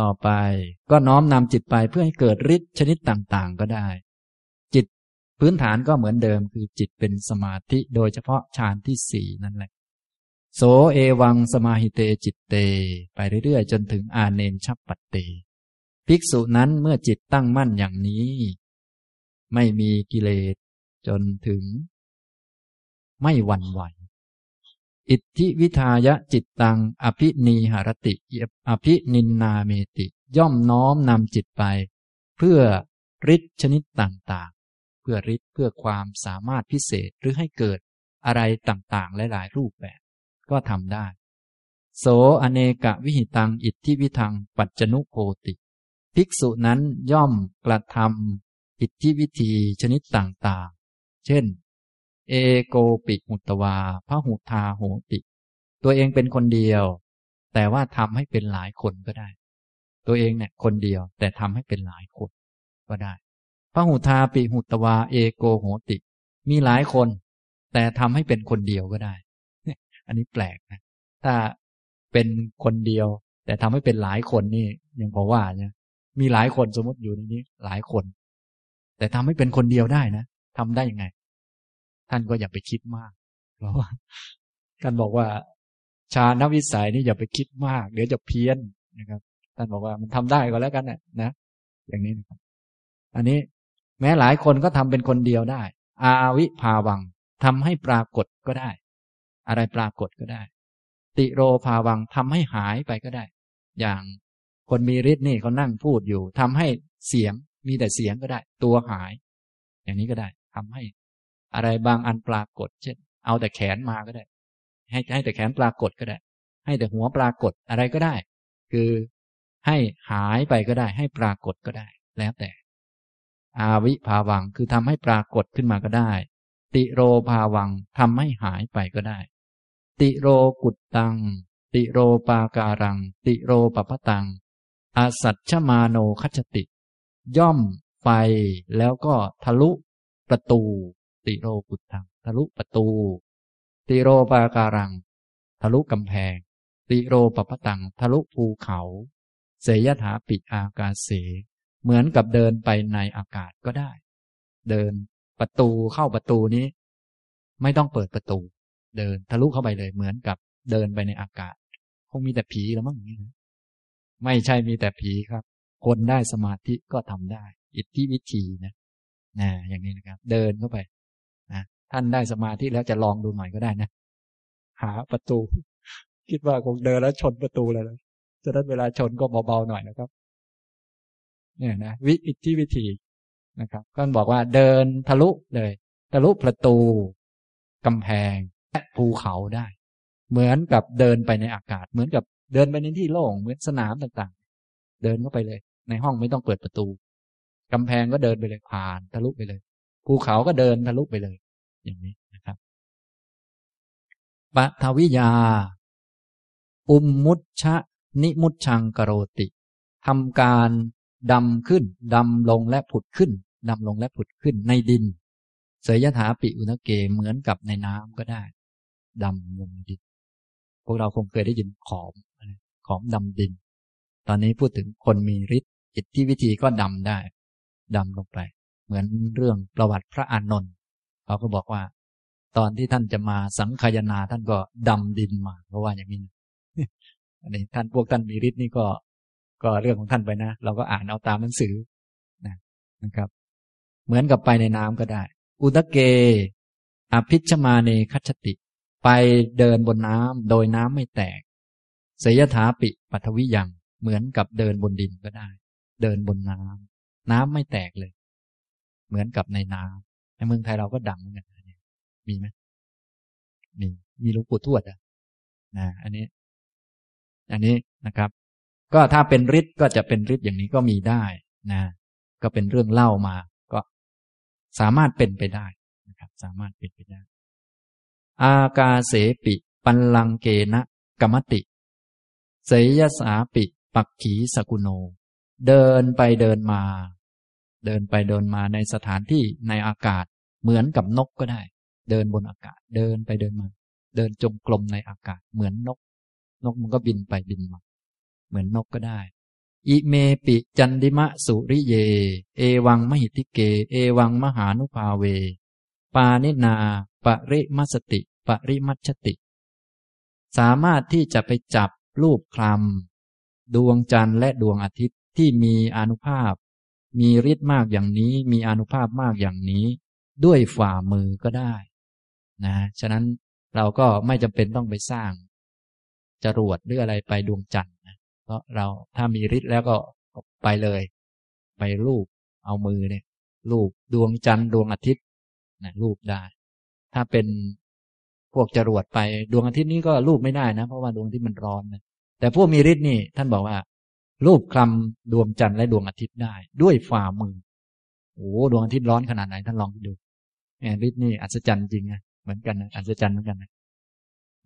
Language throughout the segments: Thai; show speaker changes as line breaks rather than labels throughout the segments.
ต่อไป ก็น้อมนำจิตไปเพื่อให้เกิดฤทธิ์ชนิดต่างๆ ก็ได้ จิตพื้นฐานก็เหมือนเดิม คือจิตเป็นสมาธิโดยเฉพาะฌานที่สี่นั่นแหละ โสเอวังสมาหิเตจิตเต ไปเรื่อยๆ จนถึงอาเนนชับปัตเต ภิกษุนั้นเมื่อจิตตั้งมั่นอย่างนี้ ไม่มีกิเลสจนถึง ไม่หวั่นไหว อิทธิวิทายะจิตตัง อภินีหารติ อภินินนาเมติ ย่อมน้อมนำจิตไป เพื่อฤทธิชนิดต่างๆ เพื่อฤทธิ์เพื่อความสามารถพิเศษหรือให้เกิดอะไรต่างๆ หลายๆ รูปแบบ ก็ทำได้ โสอเนกวิหิตัง อิทธิวิทัง ปัจจนุโพติ ภิกษุนั้นย่อมกระทำอิทธิวิธีชนิดต่างๆ เช่น เอโกปิมุตวาพระหุทาโหติ ตัวเองเป็นคนเดียว แต่ว่าทำให้เป็นหลายคนก็ได้ ตัวเองเนี่ยคนเดียว แต่ทำให้เป็นหลายคนก็ได้พระหุทาปิหุตวา เอโกโหติ มีหลายคน แต่ทำให้เป็นคนเดียวก็ได้อันนี้แปลกนะ ถ้าเป็นคนเดียว แต่ทำให้เป็นหลายคนนี่ยังพอว่าเนี่ยมีหลายคนสมมติอยู่ในนี้ หลายคน แต่ทำให้เป็นคนเดียวได้นะทำได้ยังไง ท่านก็อย่าไปคิดมาก เพราะว่าท่านบอกว่าชาณวิสัยนี่อย่าไปคิดมาก เดี๋ยวจะเพี้ยนนะครับ ท่านบอกว่ามันทำได้ก็แล้วกันนะนะอย่างนี้นะครับ อันนี้แม้หลายคนก็ทำเป็นคนเดียวได้ อาวิภาวังทำให้ปรากฏก็ได้ อะไรปรากฏก็ได้ ติโรภาวังทำให้หายไปก็ได้ อย่างคนมีฤทธิ์นี่เขานั่งพูดอยู่ทำให้เสียงมีแต่เสียงก็ได้ ตัวหาย อย่างนี้ก็ได้ทำให้ อะไรบางอันปรากฏ เช่น เอาแต่แขนมาก็ได้ ให้ให้แต่แขนปรากฏก็ได้ ให้แต่หัวปรากฏอะไรก็ได้ คือให้หายไปก็ได้ ให้ปรากฏก็ได้ แล้วแต่ อาวิภาวังคือทำให้ปรากฏขึ้นมาก็ได้ ติโรภาวังทำให้หายไปก็ได้ ติโรกุตตัง ติโรปาการัง ติโรปปะตัง อาสัชมาโนคัจติ ย่อมไฟแล้วก็ทะลุประตู ติโรกุตตังทะลุประตู ติโรปาการัง ทะลุกำแพง ติโรปปะตังทะลุภูเขา เสยถาปิดอากาศเส เหมือนกับเดินไปในอากาศก็ได้ เดินประตูเข้าประตูนี้ ไม่ต้องเปิดประตู เดินทะลุเข้าไปเลยเหมือนกับเดินไปในอากาศ คงมีแต่ผีแล้วมั้งนี้นะไม่ใช่มีแต่ผีครับ คนได้สมาธิก็ทำได้ อิทธิวิธีนะนะอย่างนี้นะครับ เดินเข้าไป ท่านได้สมาธิแล้วจะลองดูหน่อยก็ได้นะ หาประตู คิดว่าคงเดินแล้วชนประตูเลยนะจะนั้นเวลาชนก็เบาๆหน่อยนะครับ เนี่ยนะวิอิทธิวิธีนะครับก็บอกว่าเดินทะลุเลย ทะลุประตูกำแพงและภูเขาได้ เหมือนกับเดินไปในอากาศ เหมือนกับเดินไปในที่โล่งเหมือนสนามต่างๆ เดินเข้าไปเลย ในห้องไม่ต้องเปิดประตูกำแพงก็เดินไปเลยผ่าน ทะลุไปเลย ภูเขาก็เดินทะลุไปเลย อย่างนี้นะครับปทวิยา อุมมุชชะ นิมุชชังกโรติทำการดำขึ้น ดำลงและผุดขึ้น ดำลงและผุดขึ้นในดิน เสยถาปิอุณเกเหมือนกับในน้ำก็ได้ ดำลงดิน พวกเราคงเคยได้ยินขอมขอมดำดิน ตอนนี้พูดถึงคนมีฤทธิ์อิทธิวิธีก็ดำได้ ดำลงไป เหมือนเรื่องประวัติพระอานนท์ เขาก็บอกว่า ตอนที่ท่านจะมาสังคายนาท่านก็ดำดินมาเพราะว่าอย่างนี้อันนี้ท่านพวกท่านมีฤทธิ์นี่ก็ ก็เรื่องของท่านไปนะ เราก็อ่านเอาตามหนังสือนะนะครับ เหมือนกับไปในน้ำก็ได้ อุตเกอภิชมาเนคัจติ ไปเดินบนน้ำโดยน้ำไม่แตก เสยถาปิปัทวิยังเหมือนกับเดินบนดินก็ได้ เดินบนน้ำน้ำไม่แตกเลย เหมือนกับในน้ำ ในเมืองไทยเราก็ดังเหมือนกันมีไหมมีมีหลวงปู่ทวดอะนะอันนี้ อันนี้นะครับ ก็ถ้าเป็นฤทธิ์ก็จะเป็นฤทธิ์อย่างนี้ก็มีได้นะ ก็เป็นเรื่องเล่ามา ก็สามารถเป็นไปได้นะครับ สามารถเป็นไปได้ อากาเสปิ ปันลังเกนะกรรมติ เสยสาปิ ปักขีสกุโน เดินไปเดินมา เดินไปเดินมาในสถานที่ในอากาศ เหมือนกับนกก็ได้ เดินบนอากาศ เดินไปเดินมา เดินจงกรมในอากาศ เหมือนนก นกมันก็บินไปบินมา เหมือนนกก็ได้ อิเมปิจันดิมะสุริเย เอวังมหิติเก เอวังมหานุภาเว ปานินา ปริมัสติ ปริมัชติ สามารถที่จะไปจับรูปคลำดวงจันทร์และดวงอาทิตย์ที่มีอนุภาพ มีฤทธิ์มากอย่างนี้ มีอนุภาพมากอย่างนี้ ด้วยฝ่ามือก็ได้ นะ ฉะนั้นเราก็ไม่จำเป็นต้องไปสร้าง จรวดหรืออะไรไปดวงจันทร์นะเพราะเราถ้ามีฤทธิ์แล้วก็ไปเลย ไปรูปเอามือเนี่ยรูปดวงจันทร์ดวงอาทิตย์นะรูปได้ ถ้าเป็นพวกจรวดไปดวงอาทิตย์นี้ก็รูปไม่ได้นะ เพราะว่าดวงที่มันร้อนนะแต่พวกมีฤทธิ์นี่ ท่านบอกว่า รูปคลำดวงจันทร์และดวงอาทิตย์ได้ ด้วยฝ่ามือโอ้ดวงอาทิตย์ร้อนขนาดไหนท่านลองดูแอนฤทธิ์นี่อัศจรรย์จริงนะเหมือนกันนะอัศจรรย์เหมือนกันนะ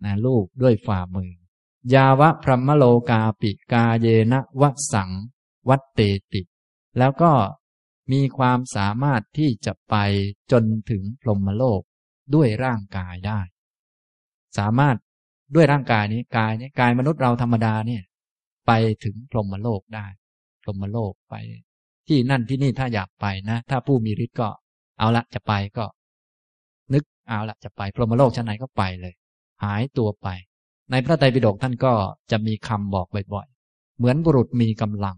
นะรูปด้วยฝ่ามือ ยาวะพรหมโลกาปิกาเยนะวสัง วัตเตติ แล้วก็มีความสามารถที่จะไปจนถึงพรหมโลกด้วยร่างกายได้ สามารถด้วยร่างกายนี้กายนี้กายมนุษย์เราธรรมดาเนี่ย ไปถึงพรหมโลกได้ พรหมโลกไป ที่นั่นที่นี่ถ้าอยากไปนะ ถ้าผู้มีฤทธิ์ก็ เอาละจะไปก็ นึกเอาละจะไป พรหมโลกชั้นไหนก็ไปเลย หายตัวไป ในพระไตรปิฎกท่านก็จะมีคำบอกบ่อยๆ เหมือนบุรุษมีกำลัง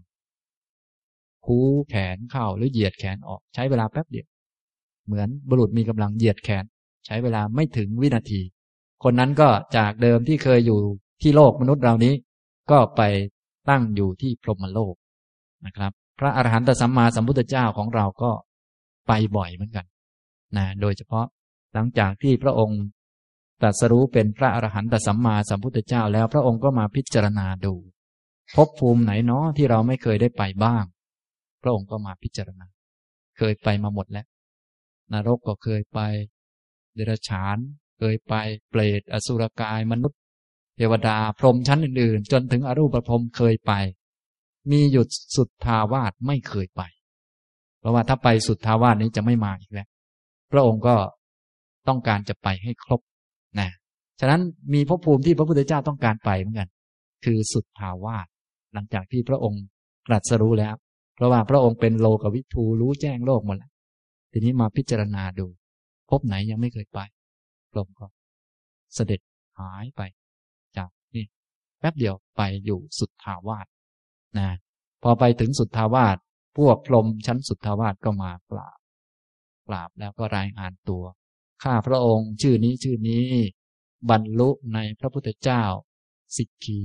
คูแขนเข้าหรือเหยียดแขนออกใช้เวลาแป๊บเดียว เหมือนบุรุษมีกำลังเหยียดแขน ใช้เวลาไม่ถึงวินาที คนนั้นก็จากเดิมที่เคยอยู่ที่โลกมนุษย์เรานี้ก็ไป ตั้งอยู่ที่พรหมโลกนะครับ พระอรหันตสัมมาสัมพุทธเจ้าของเราก็ไปบ่อยเหมือนกันนะโดยเฉพาะหลังจากที่พระองค์ตรัสรู้เป็นพระอรหันตสัมมาสัมพุทธเจ้า แล้วพระองค์ก็มาพิจารณาดูพบภูมิไหนเนาะที่เราไม่เคยได้ไปบ้าง พระองค์ก็มาพิจารณา เคยไปมาหมดแล้ว นรกก็เคยไป เดรัจฉาน เคยไปเปรตอสุรกายมนุษย์ วดาพรหมชั้นอื่นๆ จนถึงอรูปพรหมเคยไป มีหยุดสุดทาวาสไม่เคยไป เพราะว่าถ้าไปสุดทาวาสนี้จะไม่มาอีกแล้ว พระองค์ก็ต้องการจะไปให้ครบนะฉะนั้นมีภพภูมิที่พระพุทธเจ้าต้องการไปเหมือนกัน คือสุดภาวาสหลังจากที่พระองค์ตรัสรู้แล้ว เพราะว่าพระองค์เป็นโลกวิทูรู้แจ้งโลกหมดแล้วทีนี้มาพิจารณาดูพบไหนยังไม่เคยไปพระองค์ก็เสด็จหายไป แป๊บเดียวไปอยู่สุดทาวาสนะพอไปถึงสุดทาวาสพวกพรมชั้นสุดทาวาสก็มากราบกราบแล้วก็รายงานตัวข้าพระองค์ชื่อนี้ชื่อนี้ บรรลุในพระพุทธเจ้า สิกขี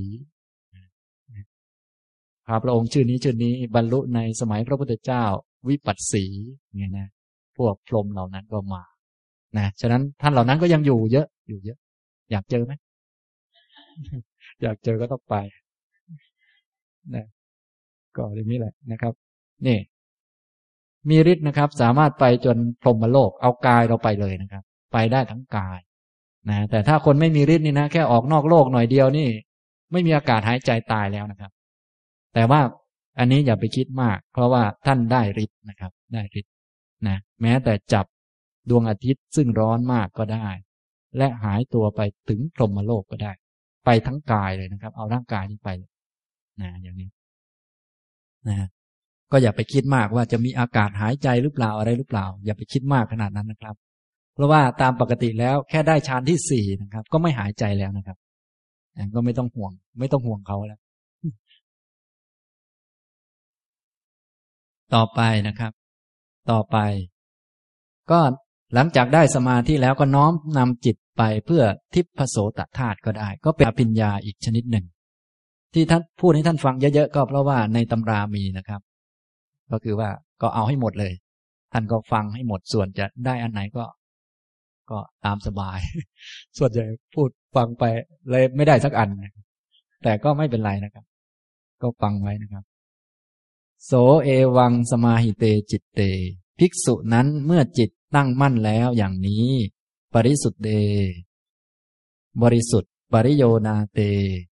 ข้าพระองค์ชื่อนี้ชื่อนี้ บรรลุในสมัยพระพุทธเจ้า วิปัสสีเนี่ยนะพวกพรมเหล่านั้นก็มานะฉะนั้นท่านเหล่านั้นก็ยังอยู่เยอะอยู่เยอะ อยากเจอไหม อยากเจอก็ต้องไปนะก็อย่างนี้แหละนะครับ นี่ มีฤทธิ์นะครับ สามารถไปจนพรหมโลก เอากายเราไปเลยนะครับ ไปได้ทั้งกายนะแต่ถ้าคนไม่มีฤทธิ์นี่นะแค่ออกนอกโลกหน่อยเดียวนี่ ไม่มีอากาศหายใจตายแล้วนะครับ แต่ว่าอันนี้อย่าไปคิดมาก เพราะว่าท่านได้ฤทธิ์นะครับ ได้ฤทธิ์นะแม้แต่จับดวงอาทิตย์ซึ่งร้อนมากก็ได้ และหายตัวไปถึงพรหมโลกก็ได้ ไปทั้งกายเลยนะครับ เอาร่างกายนี้ไปนะอย่างนี้นะก็อย่าไปคิดมากว่าจะมีอากาศหายใจหรือเปล่าอะไรหรือเปล่า อย่าไปคิดมากขนาดนั้นนะครับ เพราะว่าตามปกติแล้วแค่ได้ฌานที่สี่นะครับ ก็ไม่หายใจแล้วนะครับก็ไม่ต้องห่วง ไม่ต้องห่วงเขาแล้ว ต่อไปนะครับ ต่อไป ก็ หลังจากได้สมาธิแล้วก็น้อมนำจิตไปเพื่อทิพโสตธาตุก็ได้ ก็เป็นอภิญญาอีกชนิดหนึ่ง ที่ท่านพูดให้ท่านฟังเยอะๆก็เพราะว่าในตำรามีนะครับ ก็คือว่าก็เอาให้หมดเลย ท่านก็ฟังให้หมดส่วนจะได้อันไหนก็ ก็ตามสบาย ส่วนใหญ่พูดฟังไปเลยไม่ได้สักอัน แต่ก็ไม่เป็นไรนะครับ ก็ฟังไว้นะครับ โสเอวังสมาหิเตจิตเต ภิกษุนั้นเมื่อจิต ตั้งมั่นแล้วอย่างนี้ ปริสุทธเด บริสุทธิ์ ปริโยนาเต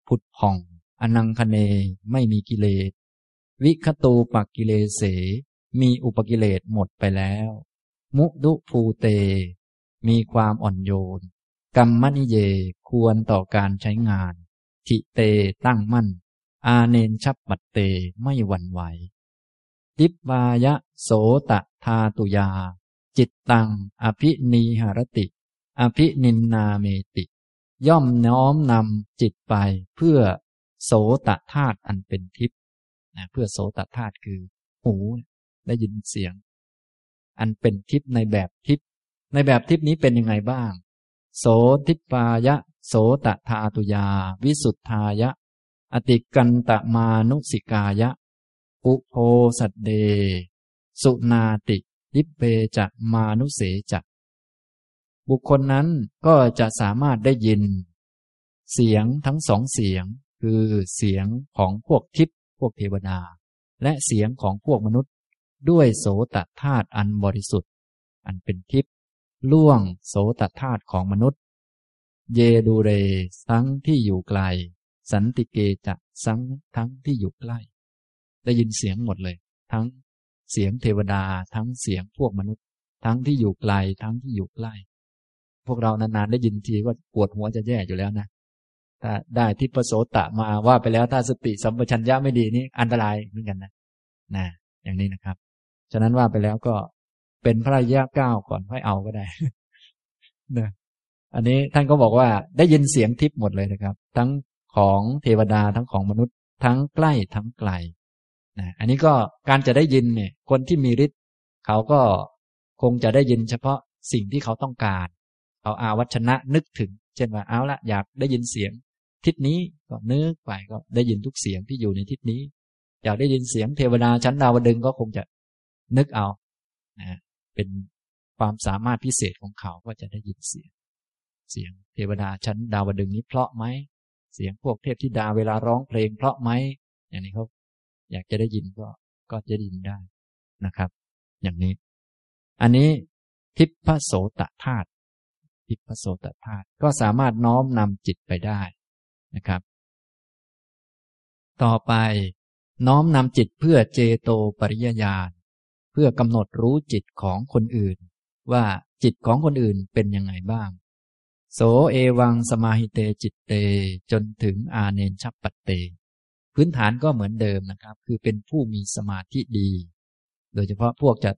พุทธผ่อง อนังคเนไม่มีกิเลส วิคตูปักกิเลเส มีอุปกิเลสหมดไปแล้ว มุดุภูเต มีความอ่อนโยน กรรมนิเยควรต่อการใช้งาน ทิเตตั้งมั่น อาเนนชับปัตเตไม่หวั่นไหวดิบายะโสตทาตุยา จิตตัง อภินีหารติ อภินินนาเมติ ย่อมน้อมนำจิตไปเพื่อโสตธาตุอันเป็นทิพย์เพื่อโสตธาตุคือ หูได้ยินเสียง อันเป็นทิพย์ในแบบทิพย์ในแบบทิพย์นี้เป็นยังไงบ้าง โสทิปายะ โสตธาตุยา วิสุทธายะ อติกันตมานุสิกายะ อุโพสัตเด สุนาติ ยิปเปจะมานุเสจะบุคคลนั้นก็จะสามารถได้ยิน เสียงทั้งสองเสียง คือเสียงของพวกทิพย์พวกเทวดา และเสียงของพวกมนุษย์ ด้วยโสตธาตุอันบริสุทธิ์ อันเป็นทิพย์ล่วงโสตธาตุของมนุษย์ เยดูเรทั้งที่อยู่ไกล สันติเกจะสังทั้งที่อยู่ใกล้ ได้ยินเสียงหมดเลย ทั้ง เสียงเทวดาทั้งเสียงพวกมนุษย์ ทั้งที่อยู่ไกลทั้งที่อยู่ใกล้ พวกเรานานๆได้ยินทีก็ปวดหัวจะแย่อยู่แล้วนะถ้าได้ทิพโสตะมาว่าไปแล้วถ้าสติสัมปชัญญะไม่ดีนี่อันตรายเหมือนกันนะนะอย่างนี้นะครับ ฉะนั้นว่าไปแล้วก็เป็นพระยาเก้าก่อนค่อยเอาก็ได้นะอันนี้ท่านก็บอกว่าได้ยินเสียงทิพย์หมดเลยนะครับ ทั้งของเทวดาทั้งของมนุษย์ ทั้งใกล้ทั้งไกล นะอันนี้ก็การจะได้ยินเนี่ยคนที่มีฤทธิ์เขาก็คงจะได้ยินเฉพาะสิ่งที่เขาต้องการ เขาอาวัชนะนึกถึง เช่นว่าเอาละอยากได้ยินเสียง ทิศนี้ก็นึกไปก็ได้ยินทุกเสียงที่อยู่ในทิศนี้ อยากได้ยินเสียงเทวดาชั้นดาวดึงก็คงจะนึกเอานะเป็นความสามารถพิเศษของเขาก็จะได้ยินเสียง เสียงเทวดาชั้นดาวดึงนี้เพราะไหมเสียงพวกเทพธิดาเวลาร้องเพลงเพราะไหมอย่างนี้เขา อยากจะได้ยินก็ก็จะได้ยินได้นะครับ อย่างนี้ อันนี้ทิพโสตธาตุทิพโสตธาตุก็สามารถน้อมนำจิตไปได้นะครับ ต่อไปน้อมนำจิตเพื่อเจโตปริยญาณเพื่อกำหนดรู้จิตของคนอื่น ว่าจิตของคนอื่นเป็นยังไงบ้าง โสเอวังสมาหิเตจิตเต จนถึงอาเนนชัปปเต พื้นฐานก็เหมือนเดิมนะครับ คือเป็นผู้มีสมาธิดี โดยเฉพาะพวกจะ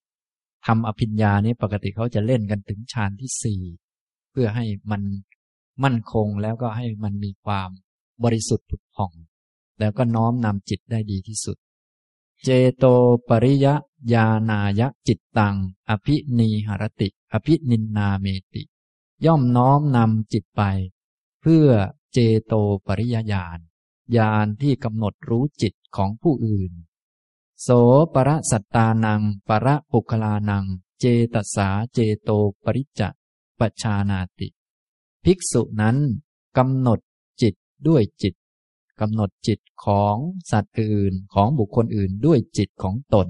ทำอภิญญานี้ปกติเขาจะเล่นกันถึงฌานที่สี่เพื่อให้มันมั่นคงแล้วก็ให้มันมีความบริสุทธิ์ผุดผ่อง แล้วก็น้อมนำจิตได้ดีที่สุด เจโตปริยญาณายะจิตตัง อภินีหรติ อภินินนาเมติ ย่อมน้อมนำจิตไป เพื่อเจโตปริยญาณ ญาณที่กำหนดรู้จิตของผู้อื่น โสปรสัตตานัง ปรปุคลานัง เจตสาเจโตปริจจะปชานาติ ภิกษุนั้นกำหนดจิตด้วยจิตกำหนดจิตของสัตว์อื่นของบุคคลอื่นด้วยจิตของตน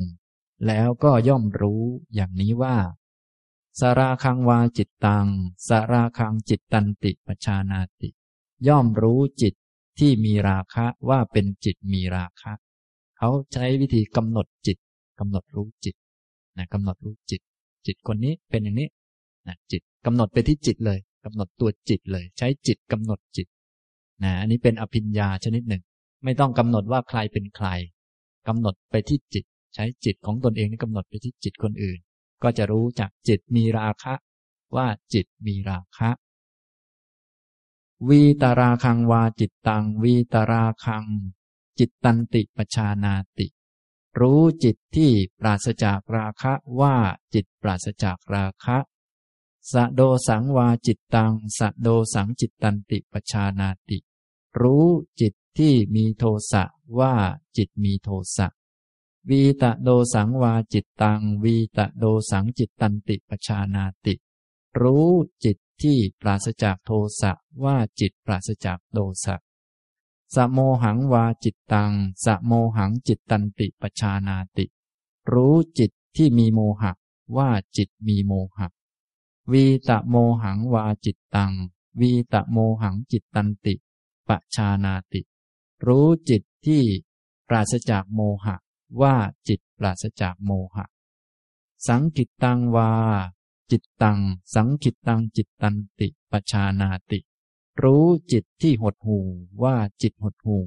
แล้วก็ย่อมรู้อย่างนี้ว่าสาราคังวาจิตตังสาราคังจิตตันติปชานาติ ย่อมรู้จิต ที่มีราคะว่าเป็นจิตมีราคะ เขาใช้วิธีกำหนดจิตกำหนดรู้จิตนะกำหนดรู้จิต จิตคนนี้เป็นอย่างนี้นะจิตกำหนดไปที่จิตเลยกำหนดตัวจิตเลย ใช้จิตกำหนดจิตนะอันนี้เป็นอภิญญาชนิดหนึ่ง ไม่ต้องกำหนดว่าใครเป็นใครกำหนดไปที่จิต ใช้จิตของตนเองนี่กำหนดไปที่จิตคนอื่น ก็จะรู้จากจิตมีราคะ ว่าจิตมีราคะ วีตาราคังวาจิตตัง วีตาราคัง จิตตันติปชานาติ รู้จิตที่ปราศจากราคะว่าจิตปราศจากราคะสะโดสังวาจิตตังสะโดสังจิตตันติปชานาติ รู้จิตที่มีโทสะว่าจิตมีโทสะวีตะโดสังวาจิตตัง วีตะโดสังจิตตันติปชานาติ รู้จิต ที่ปราศจากโทสะว่าจิตปราศจากโทสะสะโมหังวาจิตตังสะโมหังจิตตันติปชานาติ รู้จิตที่มีโมหะ ว่าจิตมีโมหะ วีตะโมหังวาจิตตัง วีตะโมหังจิตตันติปชานาติ รู้จิตที่ปราศจากโมหะ ว่าจิตปราศจากโมหะ สังกิตตังวา จิตตัง สังคิตตังจิตตันติปชานาติ รู้จิตที่หดหูว่าจิตหดหู่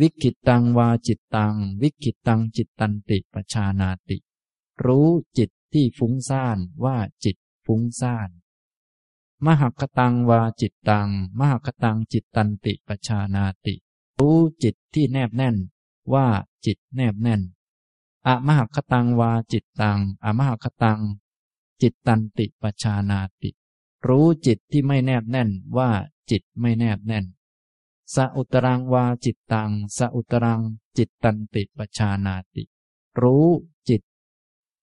วิกขิตตังวาจิตตัง วิกขิตตังจิตตันติปชานาติ รู้จิตที่ฟุ้งซ่านว่าจิตฟุ้งซ่านมหัคคตังวาจิตตัง มหัคคตังจิตตันติปชานาติ รู้จิตที่แนบแน่น ว่าจิตแนบแน่นอะมะหัคคะตังวาจิตตังอะมะหัคคะตัง จิตตันติ ปะชานาติ รู้จิตที่ไม่แนบแน่นว่าจิตไม่แนบแน่น สะอุตตะรังวาจิตตัง สะอุตตะรัง จิตตันติ ปะชานาติ รู้จิต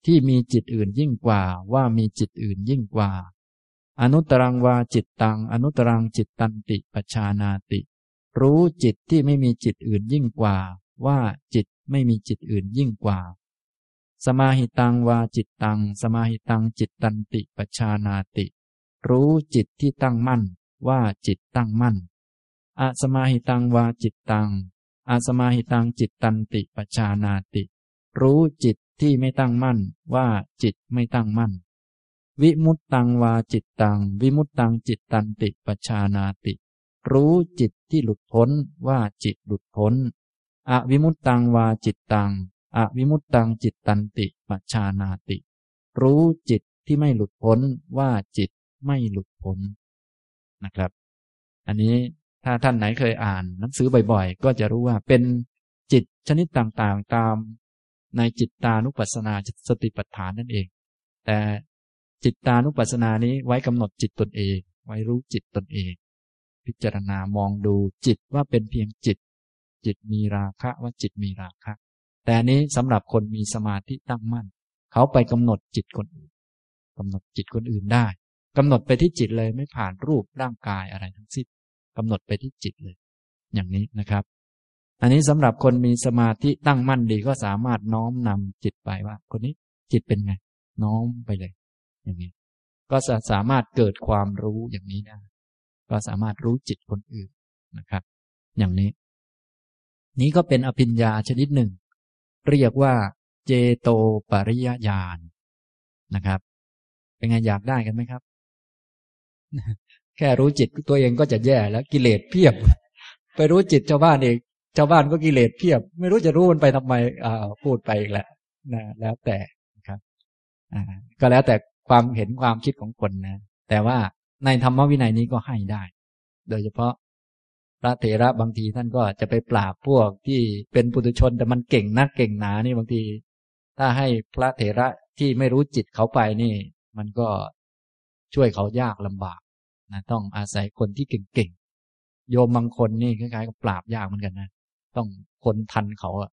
ที่มีจิตอื่นยิ่งกว่าว่ามีจิตอื่นยิ่งกว่า อะนุตตะรังวาจิตตัง อะนุตตะรังจิตตันติ ปะชานาติ รู้จิตที่ไม่มีจิตอื่นยิ่งกว่า ว่าจิตไม่มีจิตอื่นยิ่งกว่า สมาหิตังวาจิตตัง สมาหิตังจิตตันติปชานาติ รู้จิตที่ตั้งมั่น ว่าจิตตั้งมั่นอาสมาหิตังวาจิตตังอาสมาหิตังจิตตันติปชานาติ รู้จิตที่ไม่ตั้งมั่น ว่าจิตไม่ตั้งมั่น วิมุตตังวาจิตตัง วิมุตตังจิตตันติปชานาติ รู้จิตที่หลุดพ้นว่าจิตหลุดพ้นอวิมุตตังวาจิตตัง อวิมุตตังจิตตันติปัชานาติ รู้จิตที่ไม่หลุดพ้นว่าจิตไม่หลุดพ้นนะครับ อันนี้ถ้าท่านไหนเคยอ่านหนังสือบ่อยๆ ก็จะรู้ว่าเป็นจิตชนิดต่างๆตามในจิตตานุปัสสนาสติปัฏฐานนั่นเอง แต่จิตตานุปัสสนานี้ไว้กำหนดจิตตนเอง ไว้รู้จิตตนเอง พิจารณามองดูจิตว่าเป็นเพียงจิต จิตมีราคะว่าจิตมีราคะ แต่อันนี้สำหรับคนมีสมาธิตั้งมั่น เขาไปกำหนดจิตคนอื่นกำหนดจิตคนอื่นได้กำหนดไปที่จิตเลยไม่ผ่านรูปร่างกายอะไรทั้งสิ้นกำหนดไปที่จิตเลย อย่างนี้นะครับ อันนี้สำหรับคนมีสมาธิตั้งมั่นดีก็สามารถน้อมนำจิตไปว่า คนนี้จิตเป็นไง น้อมไปเลย อย่างนี้ ก็จะสามารถเกิดความรู้อย่างนี้ได้ก็สามารถรู้จิตคนอื่นนะครับ อย่างนี้ นี้ก็เป็นอภิญญาชนิดหนึ่ง เรียกว่าเจโตปริยญาณนะครับ เป็นไงอยากได้กันไหมครับ แค่รู้จิตตัวเองก็จะแย่แล้วกิเลสเพียบ ไปรู้จิตชาวบ้านเองชาวบ้านก็กิเลสเพียบ ไม่รู้จะรู้มันไปทำไมอ่าพูดไปอีกแหละนะแล้วแต่ครับอ่าก็แล้วแต่ความเห็นความคิดของคนนะ แต่ว่าในธรรมวินัยนี้ก็ให้ได้ โดยเฉพาะ ระเถระบางทีท่านก็จะไปปราบพวกที่เป็นปุถุชนแต่มันเก่งนักเก่งหนานี่บางที ถ้าให้พระเถระที่ไม่รู้จิตเขาไปนี่ มันก็ช่วยเขายากลำบากนะต้องอาศัยคนที่เก่งๆ โยมบางคนนี่คล้ายๆกับปราบยากเหมือนกันนะ ต้องคนทันเขาอะ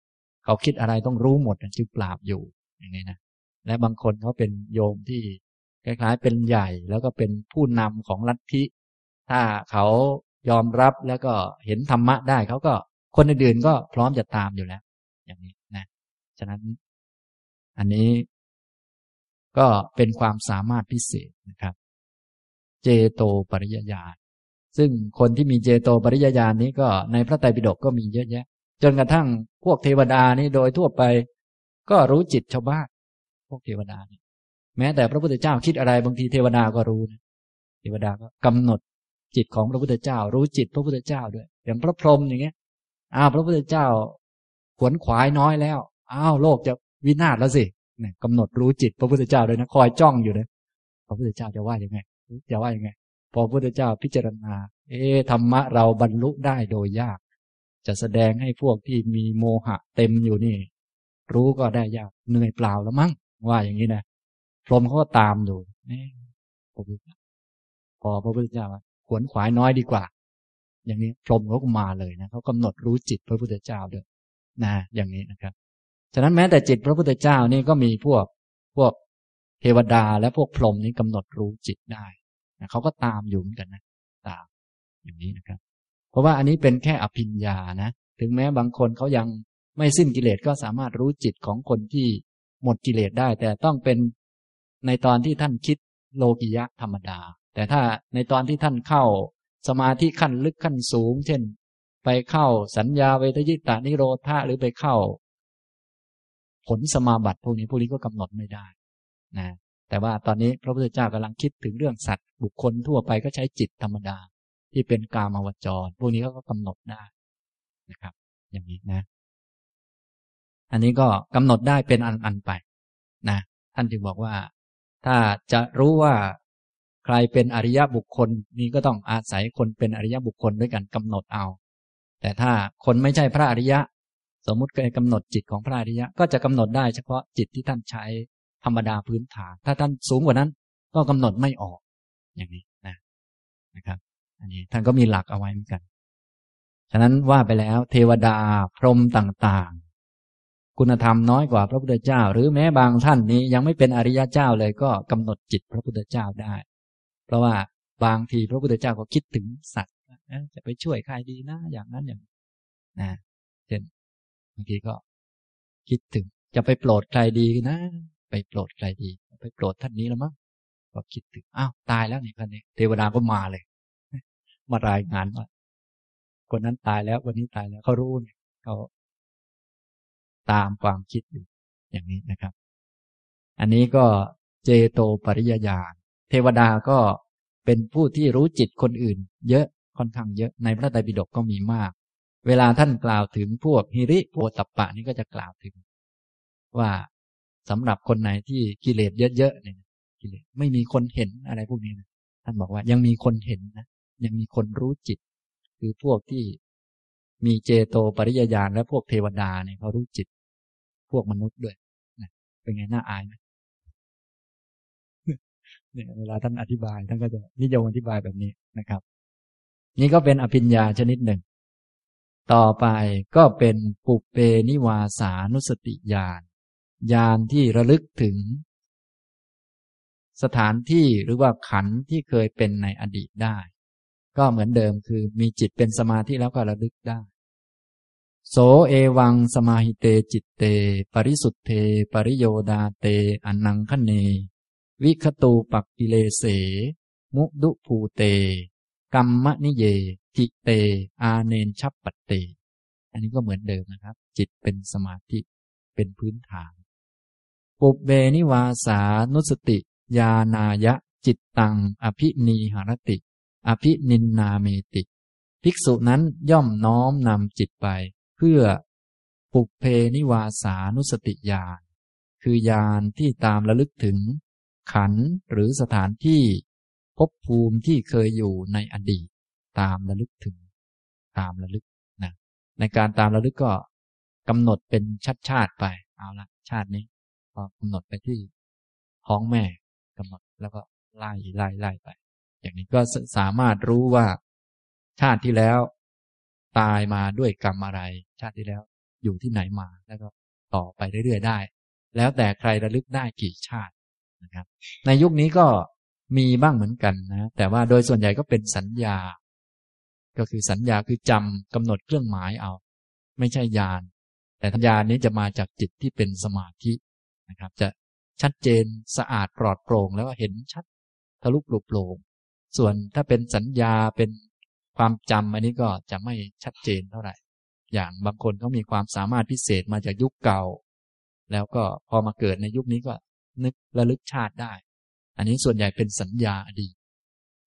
เขาคิดอะไรต้องรู้หมดจึงปราบอยู่อย่างนี้นะและบางคนเขาเป็นโยมที่คล้ายๆ เป็นใหญ่แล้วก็เป็นผู้นำของลัทธิ ถ้าเขา ยอมรับแล้วก็เห็นธรรมะได้เขาก็คนอื่นๆก็พร้อมจะตามอยู่แล้ว อย่างนี้นะฉะนั้น อันนี้ก็เป็นความสามารถพิเศษนะครับ เจโตปริยญาณซึ่งคนที่มีเจโตปริยญาณนี้ก็ในพระไตรปิฎกก็มีเยอะแยะ จนกระทั่งพวกเทวดานี่โดยทั่วไป ก็รู้จิตชาวบ้านพวกเทวดานี่แม้แต่พระพุทธเจ้าคิดอะไรบางทีเทวดาก็รู้นะเทวดาก็กำหนด จิตของพระพุทธเจ้า รู้จิตพระพุทธเจ้าด้วย อย่างพระพรหมอย่างเงี้ยอ้าวพระพุทธเจ้า ขวนขวายน้อยแล้วอ้าวโลกจะวินาศแล้วสิเนี่ยกำหนดรู้จิตพระพุทธเจ้าด้วยนะคอยจ้องอยู่เลยพระพุทธเจ้าจะว่ายังไงจะว่ายังไง พอพระพุทธเจ้าพิจารณา เอ๊ธรรมะเราบรรลุได้โดยยาก จะแสดงให้พวกที่มีโมหะเต็มอยู่นี่ รู้ก็ได้ยากเหนื่อยเปล่าแล้วมั้งว่าอย่างนี้นะพรหมเขาก็ตามดูนี่พอพระพุทธเจ้า ขวนขวายน้อยดีกว่า อย่างนี้พรหมเขาก็มาเลยนะเขากำหนดรู้จิตพระพุทธเจ้าด้วยนะอย่างนี้นะครับ ฉะนั้นแม้แต่จิตพระพุทธเจ้านี่ก็มีพวกพวกเทวดาและพวกพรหมนี้กำหนดรู้จิตได้เขาก็ตามอยู่เหมือนกันนะตามอย่างนี้นะครับ เพราะว่าอันนี้เป็นแค่อภิญญานะถึงแม้บางคนเขายังไม่สิ้นกิเลสก็สามารถรู้จิตของคนที่หมดกิเลสได้ แต่ต้องเป็นในตอนที่ท่านคิดโลกิยะธรรมดา แต่ถ้าในตอนที่ท่านเข้าสมาธิขั้นลึกขั้นสูง เช่น ไปเข้าสัญญาเวทยิตานิโรธาหรือไปเข้า ผลสมาบัติพวกนี้พวกนี้ก็กำหนดไม่ได้นะแต่ว่าตอนนี้พระพุทธเจ้ากำลังคิดถึงเรื่องสัตว์บุคคลทั่วไปก็ใช้จิตธรรมดา ที่เป็นกามาวจร พวกนี้เขาก็กำหนดได้นะครับ อย่างนี้นะ อันนี้ก็กำหนดได้เป็นอันๆไปนะท่านจึงบอกว่า ถ้าจะรู้ว่า ใครเป็นอริยบุคคลนี่ก็ต้องอาศัยคนเป็นอริยบุคคลด้วยกันกำหนดเอา แต่ถ้าคนไม่ใช่พระอริยะ สมมุติเคยกำหนดจิตของพระอริยะ ก็จะกำหนดได้เฉพาะจิตที่ท่านใช้ธรรมดาพื้นฐาน ถ้าท่านสูงกว่านั้น ก็กำหนดไม่ออก อย่างนี้นะนะครับ อันนี้ท่านก็มีหลักเอาไว้เหมือนกัน ฉะนั้นว่าไปแล้ว เทวดาพรหมต่างๆคุณธรรมน้อยกว่าพระพุทธเจ้า หรือแม้บางท่านนี้ยังไม่เป็นอริยเจ้าเลยก็กำหนดจิตพระพุทธเจ้าได้ เพราะว่าบางทีพระพุทธเจ้าก็คิดถึงสัตว์จะไปช่วยใครดีนะอย่างนั้นอย่างนะเช่นบางทีก็ คิดถึง จะไปโปรดใครดีนะ ไปโปรดใครดี ไปโปรดท่านนี้แล้วมั้งก็คิดถึงอ้าวตายแล้วนี่คนนี้เทวดาก็มาเลย มารายงานว่าคนนั้นตายแล้วคนนี้ตายแล้วเขารู้เนี่ยเขาตามความคิดอยู่อย่างนี้นะครับ อันนี้ก็เจโตปริยญาณ เทวดาก็เป็นผู้ที่รู้จิตคนอื่น เยอะค่อนข้างเยอะในพระไตรปิฎกก็มีมาก เวลาท่านกล่าวถึงพวกฮิริโพตปะนี่ก็จะกล่าวถึง ว่าสำหรับคนไหนที่กิเลสเยอะๆเนี่ยกิเลสไม่มีคนเห็นอะไรพวกนี้นะท่านบอกว่ายังมีคนเห็นนะยังมีคนรู้จิต คือพวกที่มีเจโตปริยญาณและพวกเทวดาเนี่ยเขารู้จิต พวกมนุษย์ด้วยนะเป็นไงน่าอายไหม เนี่ยเวลาท่านอธิบายท่านก็จะนิยมอธิบายแบบนี้นะครับ นี่ก็เป็นอภิญญาชนิดหนึ่ง ต่อไปก็เป็นปุเปนิวาสานุสติญาณญาณที่ระลึกถึง สถานที่หรือว่าขันที่เคยเป็นในอดีตได้ ก็เหมือนเดิมคือมีจิตเป็นสมาธิแล้วก็ระลึกได้โสเอวังสมาหิเตจิตเต ปริสุทธเท ปริโยดาเต อนังคเน วิคตูปักกิเลเส มุดุภูเตกัมมะนิเย จิเต อาเนนชับปตเต อันนี้ก็เหมือนเดิมนะครับ จิตเป็นสมาธิเป็นพื้นฐาน ปุบเบนิวาสานุสติยานายะ จิตตัง อภินีหารติ อภินินนาเมติ ภิกษุนั้นย่อมน้อมนำจิตไป เพื่อปุเพนิวาสานุสติญาณ คือญาณที่ตามระลึกถึง ขันหรือสถานที่ภพภูมิที่เคยอยู่ในอดีต ตามระลึกถึง ตามระลึกนะในการตามระลึกก็กำหนดเป็นชาติชาติไปเอาละชาตินี้ก็กำหนดไปที่ท้องแม่กำหนดแล้วก็ไล่ไล่ไล่ไป อย่างนี้ก็สามารถรู้ว่า ชาติที่แล้ว ตายมาด้วยกรรมอะไร ชาติที่แล้วอยู่ที่ไหนมาแล้วก็ต่อไปเรื่อยๆได้ แล้วแต่ใครระลึกได้กี่ชาติ นะครับ ในยุคนี้ก็มีบ้างเหมือนกันนะ แต่ว่าโดยส่วนใหญ่ก็เป็นสัญญา ก็คือสัญญาคือจำกำหนดเครื่องหมายเอา ไม่ใช่ญาณ แต่ญาณนี้จะมาจากจิตที่เป็นสมาธินะครับ จะชัดเจนสะอาดปลอดโปร่งแล้วเห็นชัดทะลุปลุกโปร่งส่วนถ้าเป็นสัญญาเป็นความจำอันนี้ก็จะไม่ชัดเจนเท่าไหร่ อย่างบางคนเขามีความสามารถพิเศษมาจากยุคเก่า แล้วก็พอมาเกิดในยุคนี้ก็ นึกระลึกชาติได้ อันนี้ส่วนใหญ่เป็นสัญญาอดีต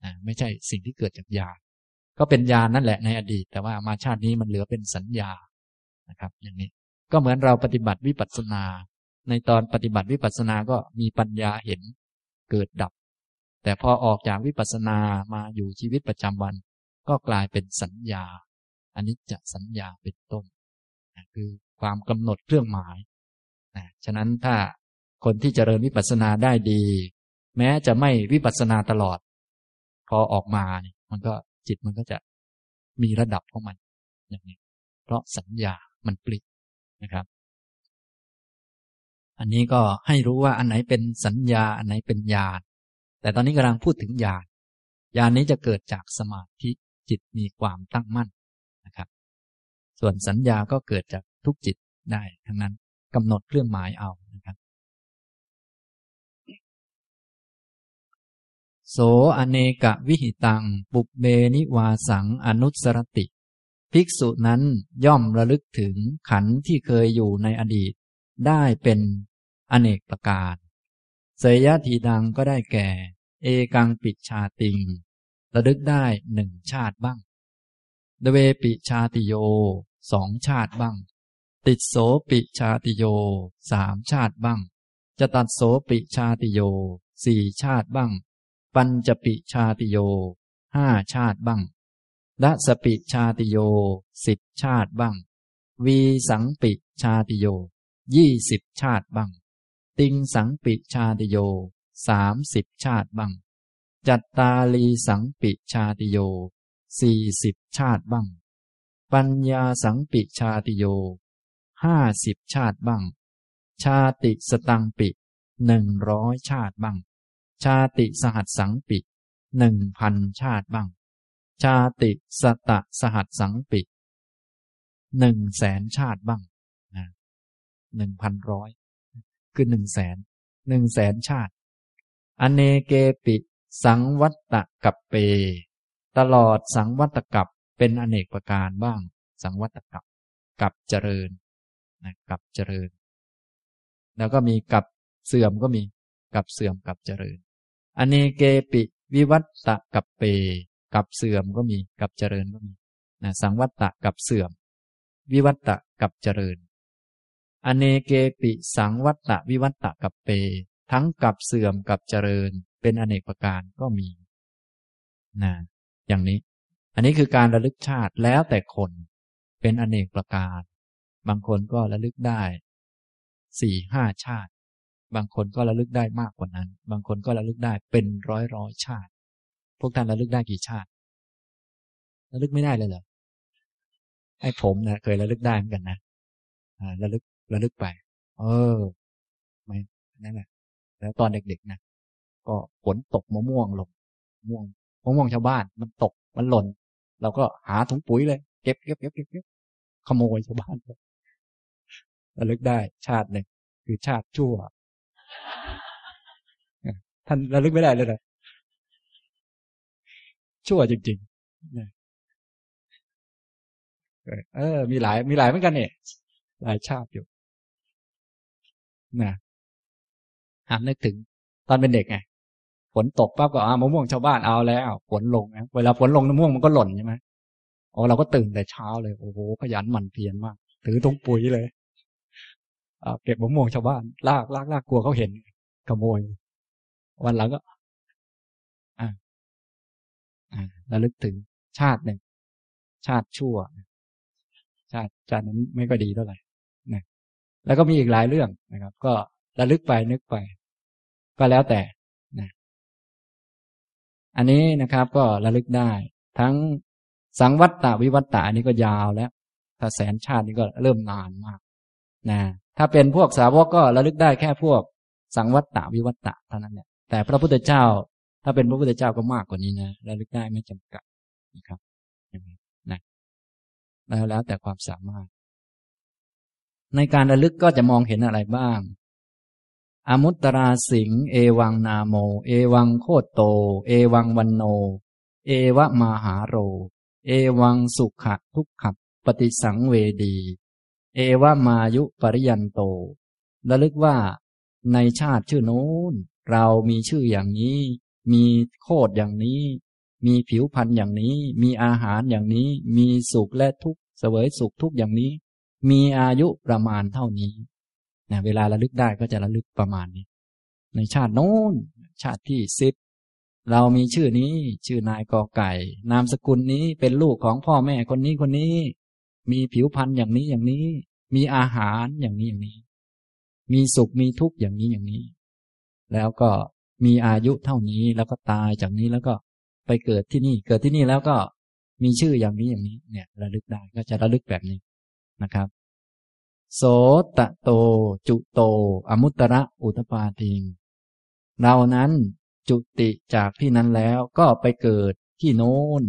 นะไม่ใช่สิ่งที่เกิดจากญาณก็เป็นญาณนั่นแหละในอดีต แต่ว่ามาชาตินี้มันเหลือเป็นสัญญานะครับ อย่างนี้ก็เหมือนเราปฏิบัติวิปัสสนา ในตอนปฏิบัติวิปัสสนาก็มีปัญญาเห็นเกิดดับ แต่พอออกจากวิปัสสนามาอยู่ชีวิตประจำวัน ก็กลายเป็นสัญญาอันนี้จะสัญญาเป็นต้นนะคือความกำหนดเครื่องหมายนะฉะนั้นถ้า คนที่เจริญวิปัสสนาได้ดี แม้จะไม่วิปัสสนาตลอด พอออกมาเนี่ยมันก็จิตมันก็จะมีระดับของมัน อย่างนี้ เพราะสัญญามันปลิกนะครับ อันนี้ก็ให้รู้ว่าอันไหนเป็นสัญญา อันไหนเป็นญาณแต่ตอนนี้กำลังพูดถึงญาณญาณนี้จะเกิดจากสมาธิจิตมีความตั้งมั่นนะครับ ส่วนสัญญาก็เกิดจากทุกจิตได้ ทั้งนั้นกำหนดเครื่องหมายเอานะครับ โสอเนกะวิหิตัง ปุกเบนิวาสังอนุสรติ ภิกษุนั้นย่อมระลึกถึงขันที่เคยอยู่ในอดีต ได้เป็นอเนกประการเสยยะทีดังก็ได้แก่ เอกังปิชาติง ระลึกได้หนึ่งชาติบ้าง เดเวปิชาติโยสองชาติบ้าง ติดโสปิชาติโยสามชาติบ้าง จะตัดโสปิชาติโยสี่ชาติบ้าง ปัญจปิชาติโยห้าชาติบ้างละสปิชาติโยสิบชาติบ้าง วีสังปิชาติโยยี่สิบชาติบ้าง ติงสังปิชาติโยสามสิบชาติบ้าง จัตตาลีสังปิชาติโยสี่สิบชาติบ้าง ปัญญาสังปิชาติโยห้าสิบชาติบ้าง ชาติสตังปิหนึ่งร้อยชาติบ้าง ชาติสหัสสังปิหนึ่งพันชาติบ้าง ชาติสตะสหัสสังปิหนึ่งแสนชาติบ้างนะหนึ่งพันร้อยคือหนึ่งแสนหนึ่งแสนชาติ อเนเกปิ สังวัตตะกับเป ตลอดสังวัตกับเป็นอเนกประการบ้าง สังวัตกับกับเจริญนะกับเจริญ แล้วก็มีกับเสื่อมก็มีกับเสื่อมกับเจริญ อเนเกปิวิวัตตะกับเป กับเสื่อมก็มีกับเจริญก็มีนะสังวัตตะกับเสื่อม วิวัตตะกับเจริญ อเนเกปิสังวัตตะวิวัตตะกับเป ทั้งกับเสื่อมกับเจริญ เป็นอเนกประการก็มีนะอย่างนี้ อันนี้คือการระลึกชาติแล้วแต่คนเป็นอเนกประการ บางคนก็ระลึกได้สี่ห้าชาติ บางคนก็ระลึกได้มากกว่านั้น บางคนก็ระลึกได้เป็นร้อยร้อยชาติ พวกท่านระลึกได้กี่ชาติระลึกไม่ได้เลยเหรอไอ้ผมนะเคยระลึกได้เหมือนกันนะอ่าระลึกระลึกไป เออไม่นั่นแหละแล้วตอนเด็กๆนะก็ฝนตกมะม่วงลงม่วงมะม่วงชาวบ้าน มันตกมันหล่น เราก็หาถุงปุ๋ยเลย เก็บเก็บเก็บเก็บเก็บขโมยชาวบ้านไประลึกได้ชาติหนึ่งคือชาติชั่ว ท่านระลึกไม่ได้เลยนะชั่วจริงๆเออ มีหลาย มีหลายเหมือนกันเนี่ยหลายชาติอยู่นะหามนึกถึง ตอนเป็นเด็กไงฝนตกปั๊บก็อามะม่วงชาวบ้านเอาแล้วฝนลงนะเวลาฝนลงมะม่วงมันก็หล่นใช่ไหมโอ้เราก็ตื่นแต่เช้าเลยโอ้โหขยันหมั่นเพียรมาก ถือตรงปุ๋ยเลย เก็บมะม่วงชาวบ้านลากลากลากกลัวเขาเห็นขโมย วันหลังก็ระลึกถึงชาติหนึ่ง ชาติชั่ว ชาติชาตินั้นไม่ก็ดีเท่าไหร่นะแล้วก็มีอีกหลายเรื่องนะครับ ก็ระลึกไปนึกไป ก็แล้วแต่นะอันนี้นะครับ ก็ระลึกได้ ทั้งสังวัตตาวิวัตตาอันนี้ก็ยาวแล้วถ้าแสนชาตินี้ก็เริ่มนานมากนะ ถ้าเป็นพวกสาวกก็ระลึกได้แค่พวกสังวัตตาวิวัตตะเท่านั้นเนี่ยแต่พระพุทธเจ้า ถ้าเป็นพระพุทธเจ้าก็มากกว่านี้นะระลึกได้ไม่จำกัดนะครับนะแล้วแล้วแต่ความสามารถ ในการระลึกก็จะมองเห็นอะไรบ้าง อมุตตราสิง เอวังนาโม เอวังโคตโต เอวังวันโน เอวะมาหาโร เอวังสุขะทุกขปฏิสังเวดี เอวามายุปริยันโตระลึกว่าในชาติชื่อโน้น เรามีชื่ออย่างนี้ มีโคดอย่างนี้ มีผิวพรรณอย่างนี้ มีอาหารอย่างนี้ มีสุขและทุกข์เสวยสุขทุกข์อย่างนี้ มีอายุประมาณเท่านี้นะเวลาระลึกได้ก็จะระลึกประมาณนี้ ในชาติโน้น ชาติที่สิบเรามีชื่อนี้ ชื่อนายกอไก่ นามสกุลนี้เป็นลูกของพ่อแม่คนนี้คนนี้ มีผิวพรรณอย่างนี้อย่างนี้ มีอาหารอย่างนี้อย่างนี้ มีสุขมีทุกข์อย่างนี้อย่างนี้ แล้วก็มีอายุเท่านี้แล้วก็ตายจากนี้แล้วก็ไปเกิดที่นี่ เกิดที่นี่แล้วก็มีชื่ออย่างนี้อย่างนี้ เนี่ย ระลึกได้ก็จะระลึกแบบนี้นะครับ โสตโต จุโต อมุตระอุตปาทิงเรานั้นจุติจากที่นั้นแล้วก็ไปเกิดที่โน้น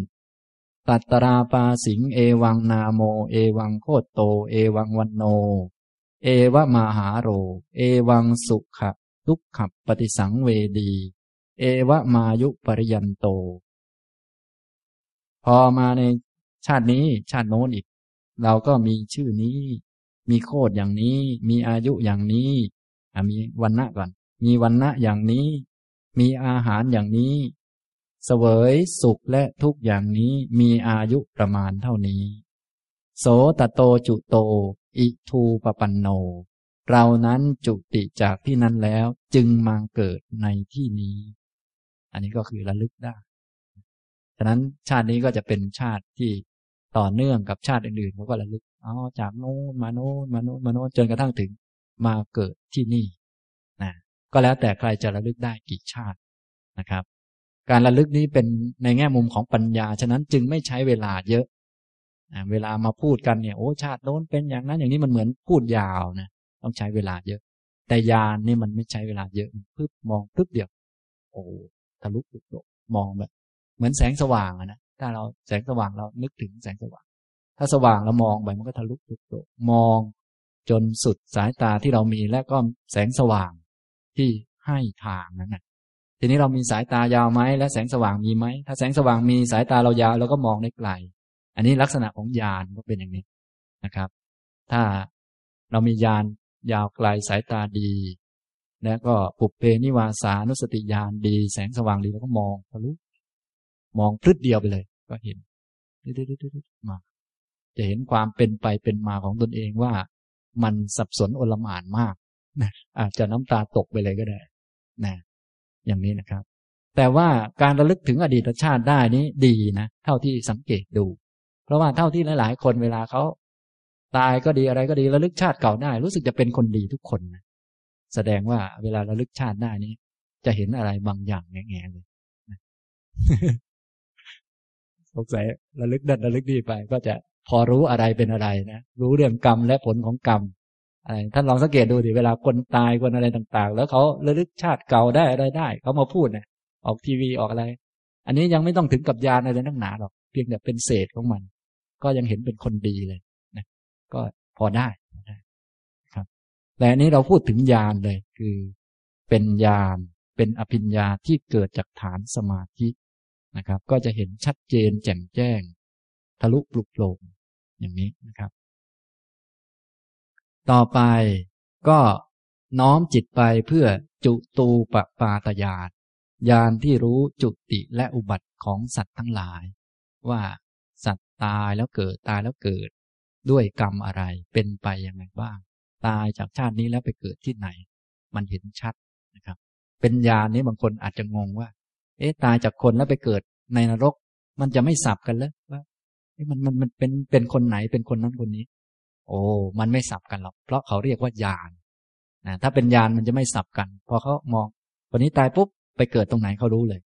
ตัตตราปาสิง เอวังนาโม เอวังโคตโต เอวังวันโน เอวะมาหาโร เอวังสุขะทุกขับปฏิสังเวดี เอวะมายุปริยันโต พอมาในชาตินี้ชาติโน้นอีก เราก็มีชื่อนี้ มีโคดอย่างนี้ มีอายุอย่างนี้มีวันณะก่อน มีวันณะอย่างนี้ มีอาหารอย่างนี้ เสวยสุขและทุกอย่างนี้มีอายุประมาณเท่านี้ โสตโตจุโต อิทูปปันโน เรานั้นจุติจากที่นั้นแล้วจึงมาเกิดในที่นี้ อันนี้ก็คือระลึกได้ ฉะนั้นชาตินี้ก็จะเป็นชาติที่ต่อเนื่องกับชาติอื่นๆเขาก็ระลึกอ๋อจากโน้นมาโน้นมาโน้นมาโน้นจนกระทั่งถึงมาเกิดที่นี่นะก็แล้วแต่ใครจะระลึกได้กี่ชาตินะครับ การระลึกนี้เป็นในแง่มุมของปัญญา ฉะนั้นจึงไม่ใช้เวลาเยอะ เวลามาพูดกันเนี่ยโอ้ชาติโน้นเป็นอย่างนั้นอย่างนี้มันเหมือนพูดยาวนะต้องใช้เวลาเยอะ แต่ยานนี่มันไม่ใช้เวลาเยอะปึ๊บมองปึ๊บเดียว โอ้ทะลุปุโมองแบบ เหมือนแสงสว่างนะถ้าเราแสงสว่างเรานึกถึงแสงสว่าง ถ้าสว่างเรามองไปมันก็ทะลุปุโมองจนสุดสายตาที่เรามีและก็แสงสว่างที่ให้ทางนั้นนะ ทีนี้เรามีสายตายาวไหมและแสงสว่างมีไหมถ้าแสงสว่างมีสายตาเรายาวเราก็มองได้ไกล อันนี้ลักษณะของญาณก็เป็นอย่างนี้นะครับ ถ้าเรามีญาณยาวไกลสายตาดี แล้วก็ปุบเพนิวาสานุสติญาณดี แสงสว่างดีแล้วก็มองทะลุมองพลึดเดียวไปเลย ก็เห็นมาจะเห็นความเป็นไปเป็นมาของตนเองว่า มันสับสนโอลหม่านมากนะอาจจะน้ำตาตกไปเลยก็ได้นะ อย่างนี้นะครับ แต่ว่าการระลึกถึงอดีตชาติได้นี้ดีนะ เท่าที่สังเกตดู เพราะว่าเท่าที่หลาย ๆ คนเวลาเขาตายก็ดีอะไรก็ดีระลึกชาติเก่าได้ รู้สึกจะเป็นคนดีทุกคนนะแสดงว่าเวลาระลึกชาติได้นี้ จะเห็นอะไรบางอย่างแง่ๆเลยสงสัยระลึกดันระลึกดีไป ก็จะพอรู้อะไรเป็นอะไรนะรู้เรื่องกรรมและผลของกรรม อะไรท่านลองสังเกตดูดิเวลาคนตายคนอะไรต่างๆ แล้วเขาระลึกชาติเก่าได้อะไรได้เขามาพูดเนะออกทีวีออกอะไร อันนี้ยังไม่ต้องถึงกับยานอะไรนักหนาหรอกเพียงแต่เป็นเศษของมัน ก็ยังเห็นเป็นคนดีเลยนะก็พอได้ครับ แต่อันนี้เราพูดถึงญาณเลย คือเป็นญาณเป็นอภิญญาที่เกิดจากฐานสมาธินะครับ ก็จะเห็นชัดเจนแจ่มแจ้ง ทะลุปลุกโปร่งอย่างนี้นะครับ ต่อไปก็น้อมจิตไปเพื่อจุตูปปาตญาณญาณที่รู้จุติและอุบัติของสัตว์ทั้งหลาย ว่าสัตว์ตายแล้วเกิดตายแล้วเกิด ด้วยกรรมอะไรเป็นไปยังไงบ้าง ตายจากชาตินี้แล้วไปเกิดที่ไหน มันเห็นชัดนะครับ เป็นญาณนี้บางคนอาจจะงงว่า เอ๊ะตายจากคนแล้วไปเกิดในนรก มันจะไม่สับกันเลยว่ามันมันมันเป็นเป็นคนไหนเป็นคนนั้นคนนี้ โอ้มันไม่สับกันหรอก เพราะเขาเรียกว่าญาณนะถ้าเป็นญาณมันจะไม่สับกัน พอเขามองคนนี้ตายปุ๊บไปเกิดตรงไหนเขารู้เลย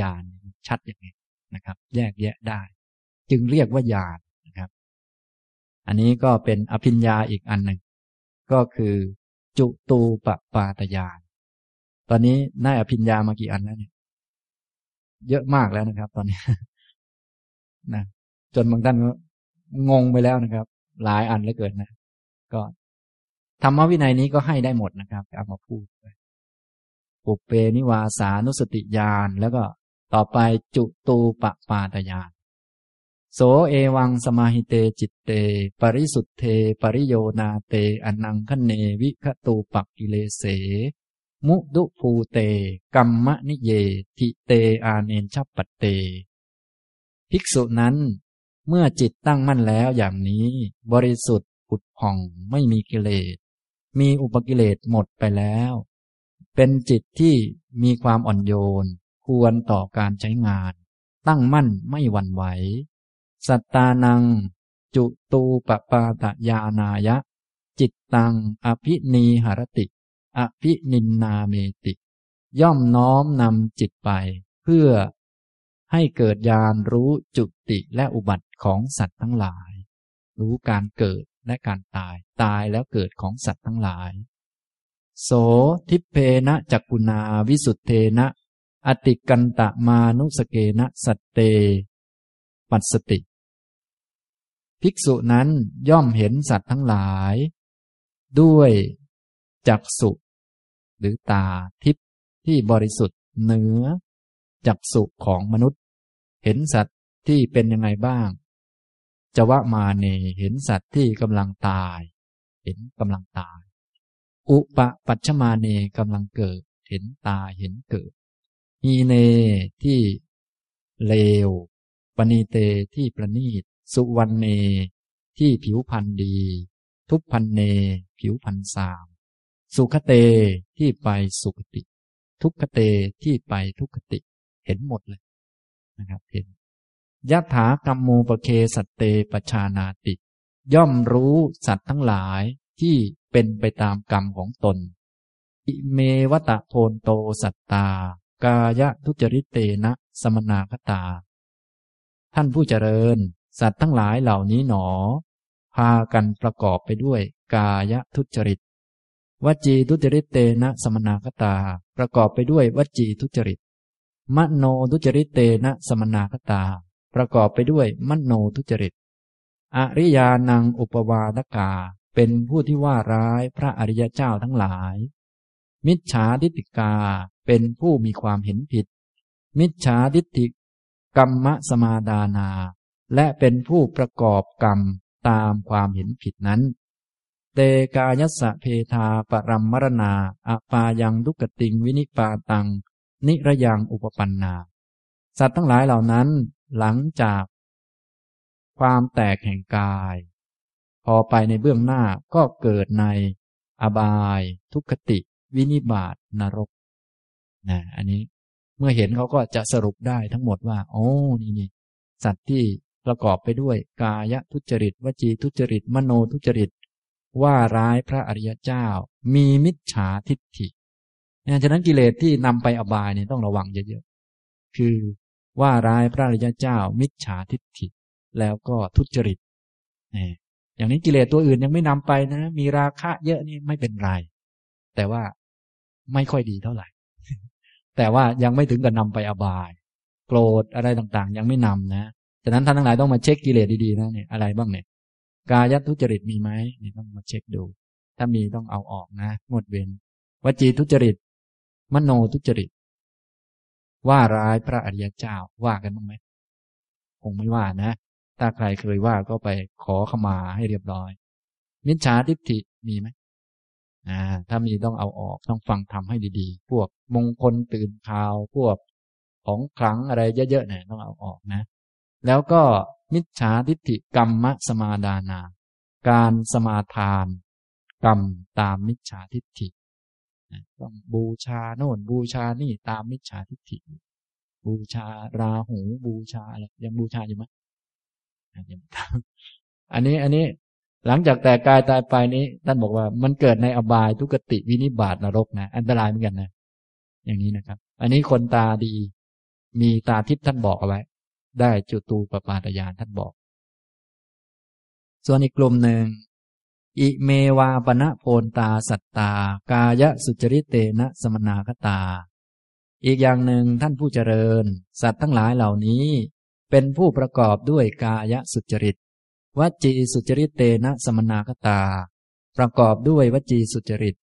ญาณชัดอย่างนี้นะครับ แยกแยะได้ จึงเรียกว่าญาณนะครับ อันนี้ก็เป็นอภิญญาอีกอันหนึ่งก็คือ จุตูปปาตญาณตอนนี้ได้อภิญญามากี่อันแล้วเนี่ย เยอะมากแล้วนะครับ ตอนนี้นะจนบางท่านก็งงไปแล้วนะครับ หลายอันเหลือเกินนะ ก็ธรรมวินัยนี้ก็ให้ได้หมดนะครับเอามาพูดปุเปนิวาสานุสติญาณแล้วก็ต่อไปจุตูปปาตญาณโสเอวังสมาหิเตจิตเต ปริสุทธเท ปริโยนาเตอนังคเนวิคตูปักกิเลเส มุดุภูเต กัมมะนิเย ทิเตอาเนนชัปปเต ภิกษุนั้น เมื่อจิตตั้งมั่นแล้วอย่างนี้ บริสุทธิ์ผุดผ่องไม่มีกิเลส มีอุปกิเลสหมดไปแล้ว เป็นจิตที่มีความอ่อนโยน ควรต่อการใช้งาน ตั้งมั่นไม่หวั่นไหว สัตตานัง จุตูปปาตยานายะ จิตตังอภินีหรติ อภินินนาเมติ ย่อมน้อมนำจิตไป เพื่อ ให้เกิดญาณรู้จุติและอุบัติของสัตว์ทั้งหลาย รู้การเกิดและการตาย ตายแล้วเกิดของสัตว์ทั้งหลาย โสทิเพนะจักกุณาวิสุทเทนะ อติกันตะมานุสเกนะสัตเต ปัสติ ภิกษุนั้นย่อมเห็นสัตว์ทั้งหลาย ด้วยจักสุหรือตาทิพที่บริสุทธิ์เหนือ จักสุของมนุษย์ เห็นสัตว์ที่เป็นยังไงบ้าง จวะมาเนเห็นสัตว์ที่กำลังตาย เห็นกำลังตาย อุปปัชมาเนกำลังเกิด เห็นตายเห็นเกิดฮีเนที่เลวปณีเตที่ประนีต สุวรรณเนที่ผิวพันธ์ดี ทุพพันเน ผิวพันธ์สาม สุขเตที่ไปสุขติ ทุกขเตที่ไปทุกขติ เห็นหมดเลยนะครับ เห็นยะถากรรมมูปเคสัตเตปชานาติ ย่อมรู้สัตว์ทั้งหลายที่เป็นไปตามกรรมของตน อิเมวตะโพนโตสัตตา กายทุจริตเตนะสมนาคตา ท่านผู้เจริญ สัตว์ทั้งหลายเหล่านี้หนอ พากันประกอบไปด้วย กายทุจริตวจีทุจริตเตนะสมนาคตา ประกอบไปด้วยวจีทุจริต มโนทุจริตเตนะสมนาคตา ประกอบไปด้วยมโนทุจริต อริยานังอุปวาทกา เป็นผู้ที่ว่าร้ายพระอริยเจ้าทั้งหลาย มิจฉาทิฏฐิกา เป็นผู้มีความเห็นผิด มิจฉาทิฏฐิกรรมสมาดานา และเป็นผู้ประกอบกรรมตามความเห็นผิดนั้น เตกายัสสะเพทาปรัมมรณาอปายังดุกติงวินิปาตัง นิระยังอุปปันนา สัตว์ทั้งหลายเหล่านั้นหลังจาก ความแตกแห่งกาย พอไปในเบื้องหน้าก็เกิดในอบาย ทุกขติ วินิบาตนรกนะอันนี้เมื่อเห็นเขาก็จะสรุปได้ทั้งหมดว่า โอ้นี่นี่สัตว์ที่ประกอบไปด้วย กายทุจริตวจีทุจริต มโนทุจริต ว่าร้ายพระอริยเจ้า มีมิจฉาทิฏฐิ ฉะนั้นกิเลสที่นำไปอบายเนี่ยต้องระวังเยอะๆ คือว่าร้ายพระริยเจ้า มิจฉาทิฏฐิ แล้วก็ทุจริตนี่อย่างนี้กิเลสตัวอื่นยังไม่นำไปนะ มีราคะเยอะนี่ไม่เป็นไร แต่ว่าไม่ค่อยดีเท่าไหร่ แต่ว่ายังไม่ถึงกับนำไปอบาย โกรธอะไรต่างๆ ยังไม่นำนะ ฉะนั้นท่านทั้งหลายต้องมาเช็คกิเลสดีๆนะเนี่ยอะไรบ้างเนี่ย กายทุจริตมีไหมนี่ต้องมาเช็คดู ถ้ามีต้องเอาออกนะงดเว้นวจีทุจริต มโนทุจริต ว่าร้ายพระอริยเจ้าว่ากันบ้างไหมคงไม่ว่านะ ถ้าใครเคยว่าก็ไปขอขมาให้เรียบร้อย มิจฉาทิฏฐิมีไหมอ่า ถ้ามีต้องเอาออกต้องฟังทำให้ดีๆ พวกมงคลตื่นข่าวพวกของขลังอะไรเยอะๆเนี่ยต้องเอาออกนะ แล้วก็มิจฉาทิฏฐิกรรมสมาดานา การสมาทาน กรรมตามมิจฉาทิฏฐิ ต้องบูชาโน่นบูชานี่ตามมิจฉาทิฏฐิ บูชาราหูบูชาอะไรยังบูชาอยู่ไหมยังอันนี้อันนี้หลังจากแต่กายตายไปนี้ท่านบอกว่ามันเกิดในอบายทุกติวินิบาตนรกนะ อันตรายเหมือนกันนะ อย่างนี้นะครับ อันนี้คนตาดีมีตาทิพย์ท่านบอกเอาไว้ ได้จุตูปปาตยานท่านบอก ส่วนอีกกลุ่มหนึ่ง อิเมวาปณะโพนตาสัตตา กายสุจริเตนะสมนาคตา อีกอย่างหนึ่งท่านผู้เจริญ สัตว์ทั้งหลายเหล่านี้ เป็นผู้ประกอบด้วยกายสุจริตวจีสุจริตเตนะสมนาคตา ประกอบด้วยวจีสุจริต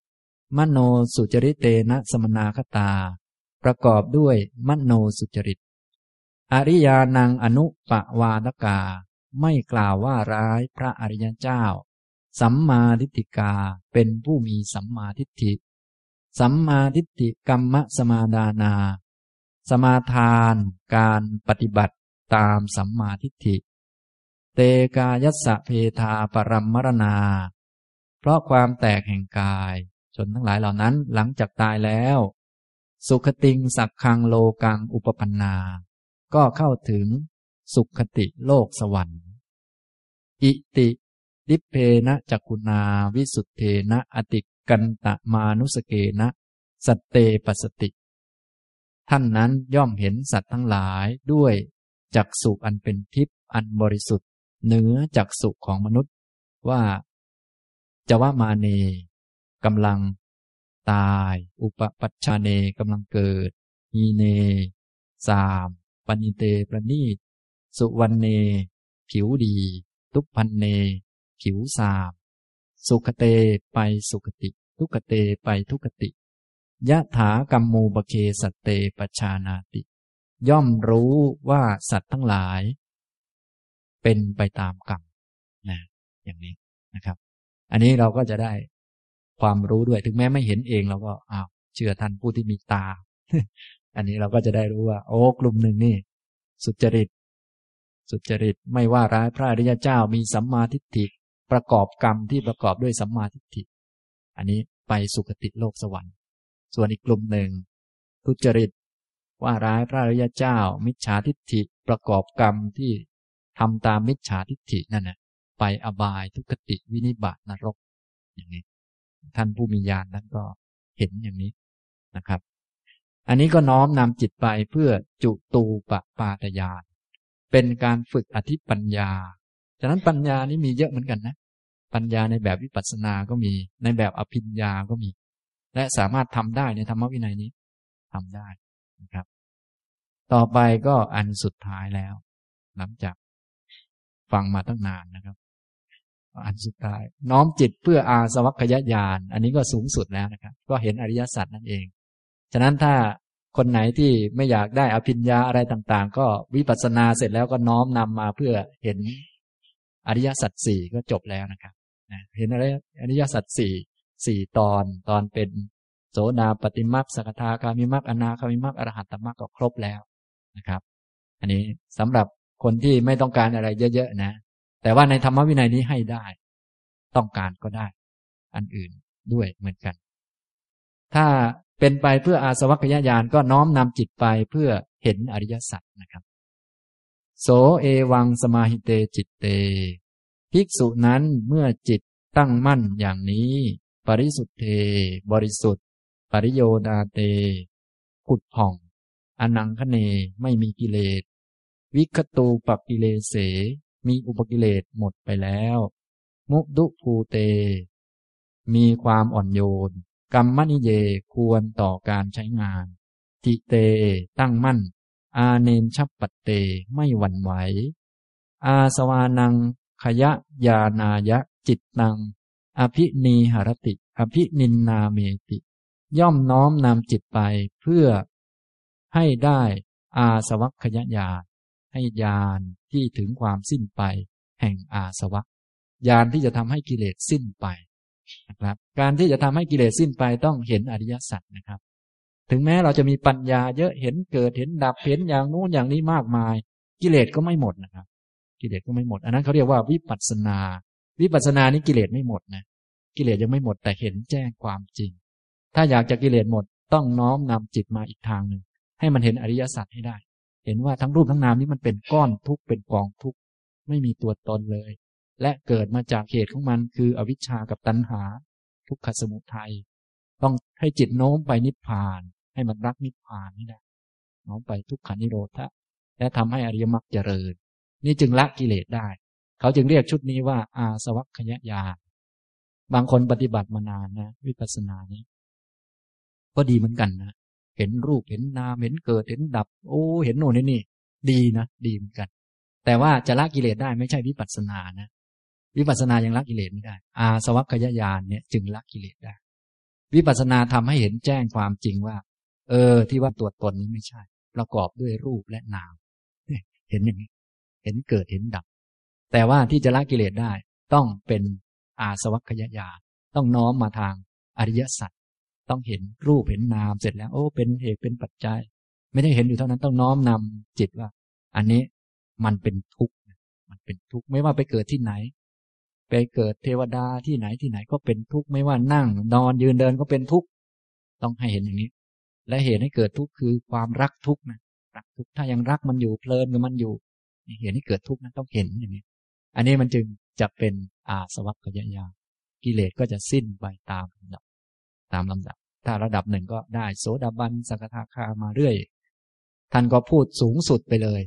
มโนสุจริตเตนะสมนาคตา ประกอบด้วยมโนสุจริต อริยานังอนุปวาทกา ไม่กล่าวว่าร้ายพระอริยเจ้า สัมมาทิฏฐิกาเป็นผู้มีสัมมาทิฏฐิ สัมมาทิฏฐิกรรมสมาดานา สมาทานการปฏิบัติตามสัมมาทิฏฐิ เตกายัสสะเพทาปรัมมรณา เพราะความแตกแห่งกาย จนทั้งหลายเหล่านั้นหลังจากตายแล้ว สุขติงสักคังโลกังอุปปันนา ก็เข้าถึงสุขติโลกสวรรค์ อิติ ดิเพนะจักุณาวิสุทเทนะอติกันตะมานุสเกนะสเตปสติ ท่านนั้นย่อมเห็นสัตว์ทั้งหลายด้วยจักสุอันเป็นทิพย์อันบริสุทธิ์ เหนือจักสุของมนุษย์ว่าจะว่ามาเนกำลังตาย อุปปัชชาเนกำลังเกิดมีเนสามปณิเตประนีต สุวรรณเน ผิวดี ทุพพันเน ผิวสาม สุขเตไปสุขติ ทุกเตไปทุกติยะถากรรมูบเคสัตเตปชานาติ ย่อมรู้ว่าสัตว์ทั้งหลาย เป็นไปตามกรรมนะอย่างนี้นะครับ อันนี้เราก็จะได้ความรู้ด้วยถึงแม้ไม่เห็นเองเราก็อ้าวเชื่อท่านผู้ที่มีตา อันนี้เราก็จะได้รู้ว่า โอ้กลุ่มหนึ่งนี่ สุจริต สุจริตไม่ว่าร้ายพระอริยเจ้ามีสัมมาทิฏฐิ ประกอบกรรมที่ประกอบด้วยสัมมาทิฏฐิ อันนี้ไปสุคติโลกสวรรค์ ส่วนอีกกลุ่มหนึ่ง ทุจริต ว่าร้ายพระอริยเจ้า มิจฉาทิฏฐิประกอบกรรมที่ทำตามมิจฉาทิฏฐินั่นนะไปอบายทุกติวินิบาตนรก อย่างนี้ ท่านผู้มีญาณนั้นก็เห็นอย่างนี้นะครับ อันนี้ก็น้อมนำจิตไปเพื่อจุตูปปาตยานเป็นการฝึกอธิปัญญา ฉะนั้นปัญญานี้มีเยอะเหมือนกันนะ ปัญญาในแบบวิปัสสนาก็มี ในแบบอภิญญาก็มี และสามารถทำได้ในธรรมวินัยนี้ทำได้นะครับ ต่อไปก็อันสุดท้ายแล้ว หลังจากฟังมาตั้งนานนะครับ อันสุดท้าย น้อมจิตเพื่ออาสวัคยญาณอันนี้ก็สูงสุดแล้วนะครับ ก็เห็นอริยสัจนั่นเอง ฉะนั้นถ้าคนไหนที่ไม่อยากได้อภิญญาอะไรต่าง ๆ ก็วิปัสสนาเสร็จแล้วก็น้อมนำมาเพื่อเห็น อริยสัจสี่ก็จบแล้วนะครับเห็นอะไรอริยสัจสี่สี่ตอนตอนเป็นโสดาปฏิมักสกทาคามิมักอนาคามิมักอรหัตตมักก็ครบแล้วนะครับ อันนี้สำหรับคนที่ไม่ต้องการอะไรเยอะๆนะ แต่ว่าในธรรมวินัยนี้ให้ได้ ต้องการก็ได้ อันอื่นด้วยเหมือนกัน ถ้าเป็นไปเพื่ออาสวัคยญาณก็น้อมนำจิตไปเพื่อเห็นอริยสัจนะครับ โสเอวังสมาหิเตจิตเต ภิกษุนั้นเมื่อจิตตั้งมั่นอย่างนี้ ปริสุทธเท บริสุทธิ์ ปริโยดาเตขุดผ่อง อนังคเนไม่มีกิเลส วิคตูปกิเลเส มีอุปกิเลสหมดไปแล้ว มุดุภูเต มีความอ่อนโยน กรรมนิเยควรต่อการใช้งานทิเตตั้งมั่น อาเนนชับปัตเตไม่หวั่นไหว อาสวานัง ขยะยานายะ จิตตัง อภินีหรติ อภินินนาเมติ ย่อมน้อมนำจิตไปเพื่อให้ได้อาสวัคยญาณให้ญาณที่ถึงความสิ้นไป แห่งอาสวัคญาณที่จะทำให้กิเลสสิ้นไปนะครับ การที่จะทำให้กิเลสสิ้นไปต้องเห็นอริยสัจนะครับ ถึงแม้เราจะมีปัญญาเยอะเห็นเกิดเห็นดับเห็นอย่างนู้นอย่างนี้มากมาย กิเลสก็ไม่หมดนะครับ กิเลสก็ไม่หมด อันนั้นเขาเรียกว่าวิปัสสนา วิปัสสนานี้กิเลสไม่หมดนะกิเลสยังไม่หมดแต่เห็นแจ้งความจริง ถ้าอยากจะกิเลสหมดต้องน้อมนำจิตมาอีกทางหนึ่งให้มันเห็นอริยสัจให้ได้ เห็นว่าทั้งรูปทั้งนามนี้มันเป็นก้อนทุกข์เป็นกองทุกข์ไม่มีตัวตนเลย และเกิดมาจากเหตุของมันคืออวิชชากับตัณหา ทุกขสมุทัยต้องให้จิตโน้มไปนิพพาน ให้มันรักนิพพานนี่นะน้อมไปทุกขานิโรธะและทำให้อริยมรรคเจริญ นี่จึงละกิเลสได้ เขาจึงเรียกชุดนี้ว่า อาสวัคยญาณบางคนปฏิบัติมานานนะวิปัสสนานี้ ก็ดีเหมือนกันนะเห็นรูปเห็นนามเห็นเกิดเห็นดับ โอ้ เห็นโน่นนี่นี่ ดีนะดีเหมือนกัน แต่ว่าจะละกิเลสได้ไม่ใช่วิปัสสนานะวิปัสสนายังละกิเลสไม่ได้ อาสวัคยญาณเนี่ยจึงละกิเลสได้ วิปัสสนาทำให้เห็นแจ้งความจริงว่า เออ ที่ว่าตัวตนนี้ไม่ใช่ ประกอบด้วยรูปและนามเห็นอย่างนี้ เห็นเกิดเห็นดับ แต่ว่าที่จะละกิเลสได้ ต้องเป็นอาสวัคยญาต้องน้อมมาทางอริยสัจต้องเห็นรูปเห็นนามเสร็จแล้ว โอ้ เป็นเหตุเป็นปัจจัย ไม่ได้เห็นอยู่เท่านั้นต้องน้อมนำจิตว่า อันนี้มันเป็นทุกข์มันเป็นทุกข์ไม่ว่าไปเกิดที่ไหน ไปเกิดเทวดาที่ไหนที่ไหนก็เป็นทุกข์ไม่ว่านั่ง นอนยืนเดินก็เป็นทุกข์ต้องให้เห็นอย่างนี้ และเหตุให้เกิดทุกข์คือความรักทุกข์นะรักทุกข์ถ้ายังรักมันอยู่เพลินกับมันอยู่เหตุให้เกิดทุกข์นะต้องเห็นอย่างนี้ อันนี้มันจึงจะเป็นอาสวัคยายากิเลสก็จะสิ้นไปตามลำดับตามลำดับ ถ้าระดับหนึ่งก็ได้โสดาบันสักทาคามาเรื่อย ท่านก็พูดสูงสุดไปเลย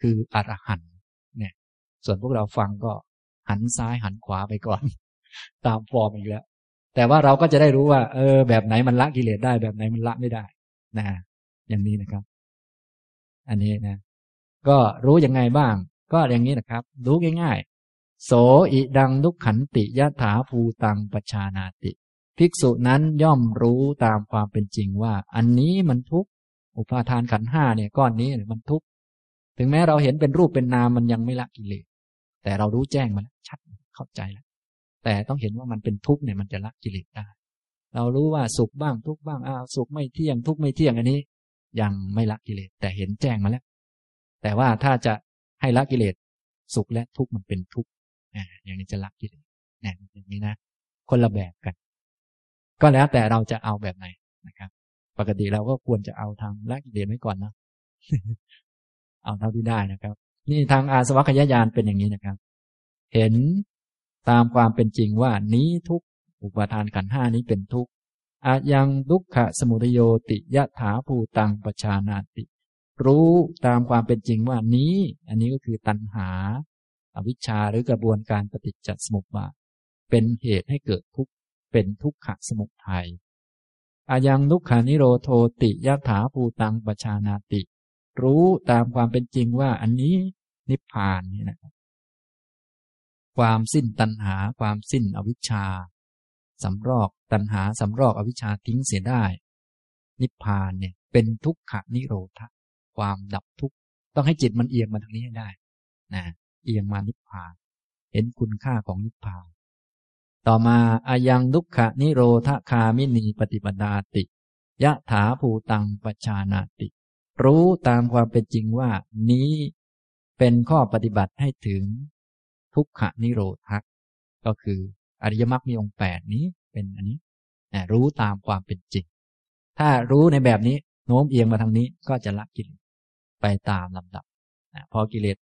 คืออรหันต์เนี่ย ส่วนพวกเราฟังก็หันซ้ายหันขวาไปก่อน ตามฟอร์มอีกแล้ว แต่ว่าเราก็จะได้รู้ว่า เออ แบบไหนมันละกิเลสได้แบบไหนมันละไม่ได้ นะอย่างนี้นะครับ อันนี้นะ ก็รู้ยังไงบ้าง ก็อย่างนี้นะครับ รู้ง่ายๆโสอิดังทุกขันติยะถาภูตังปชานาติ ภิกษุนั้นย่อมรู้ตามความเป็นจริงว่า อันนี้มันทุกอุปาทานขันห้าเนี่ยก้อนนี้มันทุกถึงแม้เราเห็นเป็นรูปเป็นนามมันยังไม่ละกิเลสแต่เรารู้แจ้งมาแล้วชัดเข้าใจแล้วแต่ต้องเห็นว่ามันเป็นทุกข์เนี่ยมันจะละกิเลสได้ เรารู้ว่าสุขบ้างทุกบ้างอ้าวสุขไม่เที่ยงทุกไม่เที่ยงอันนี้ ยังไม่ละกิเลสแต่เห็นแจ้งมาแล้ว แต่ว่าถ้าจะให้ละกิเลสสุขและทุกมันเป็นทุกข์อย่างนี้จะละกิเลสเนี่อย่างนี้นะ คนละแบบกัน ก็แล้วแต่เราจะเอาแบบไหนนะครับ ปกติเราก็ควรจะเอาทางละกิเลสไว้ก่อนนะเอาเท่าที่ได้นะครับ นี่ทางอาสวัคยายานเป็นอย่างนี้นะครับ เห็นตามความเป็นจริงว่านี้ทุก อุปทานขันห้านี้เป็นทุกข์อายังทุกขะสมุทโยติยะถาภูตังปชานาติ รู้ตามความเป็นจริงว่านี้ อันนี้ก็คือตัณหาอวิชชาหรือกระบวนการปฏิจจสมุปบาทเป็นเหตุให้เกิดทุกข์เป็นทุกขะสมุทัยอายังทุกขานิโรโทติยะถาภูตังปชานาติ รู้ตามความเป็นจริงว่าอันนี้นิพพานนี่นะครับความสิ้นตัณหาความสิ้นอวิชชา สำรอกตัณหาสำรอกอวิชชาทิ้งเสียได้ นิพพานเนี่ยเป็นทุกขนิโรธความดับทุกข์ต้องให้จิตมันเอียงมาทางนี้ให้ได้นะเอียงมานิพพาน เห็นคุณค่าของนิพพาน ต่อมาอายังทุกขนิโรธคามินีปฏิปดาติยะถาภูตังปชานาติ รู้ตามความเป็นจริงว่านี้เป็นข้อปฏิบัติให้ถึงทุกขนิโรธก็คือ อริยมรรคมีองค์แปดนี้เป็นอันนี้รู้ตามความเป็นจริง ถ้ารู้ในแบบนี้โน้มเอียงมาทางนี้ก็จะละกิเลสไปตามลำดับพอกิเลส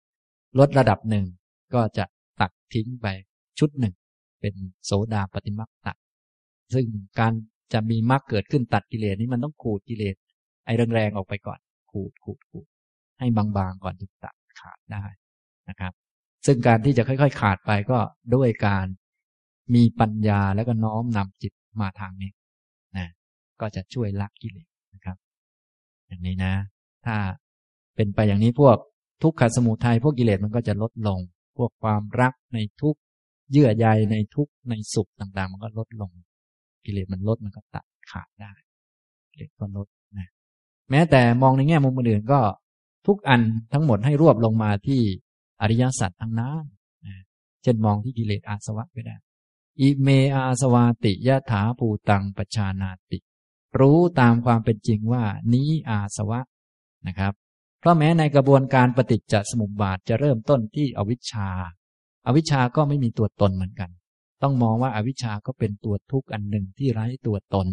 ลดระดับหนึ่งก็จะตัดทิ้งไปชุดหนึ่ง เป็นโสดาปฏิมรรคตัดซึ่งการจะมีมรรคเกิดขึ้นตัดกิเลสนี้มันต้องขูดกิเลสไอ้แรงๆออกไปก่อน ขูดขูดขูดให้บางๆก่อนถึงตัดขาดได้นะครับ ซึ่งการที่จะค่อย ๆ ขาดไปก็ด้วยการ มีปัญญาแล้วก็น้อมนำจิตมาทางนี้นะก็จะช่วยละกิเลสนะครับ อย่างนี้นะ ถ้าเป็นไปอย่างนี้พวกทุกขสมุทัยพวกกิเลสมันก็จะลดลง พวกความรักในทุกเยื่อใยในทุกในสุขต่างๆ มันก็ลดลง กิเลสมันลดมันก็ตัดขาดได้กิเลสก็ลดนะแม้แต่มองในแง่มุมอื่นก็ทุกอันทั้งหมดให้รวบลงมาที่อริยสัจทั้งนั้นเช่นมองที่กิเลสอาสวะก็ได้ อิเมอาสวาติยะถาภูตังปชานาติ รู้ตามความเป็นจริงว่านี้อาสวะนะครับ เพราะแม้ในกระบวนการปฏิจจสมุปบาทจะเริ่มต้นที่อวิชชาอวิชชาก็ไม่มีตัวตนเหมือนกัน ต้องมองว่าอาวิชชาก็เป็นตัวทุกข์อันหนึ่งที่ไร้ตัวตน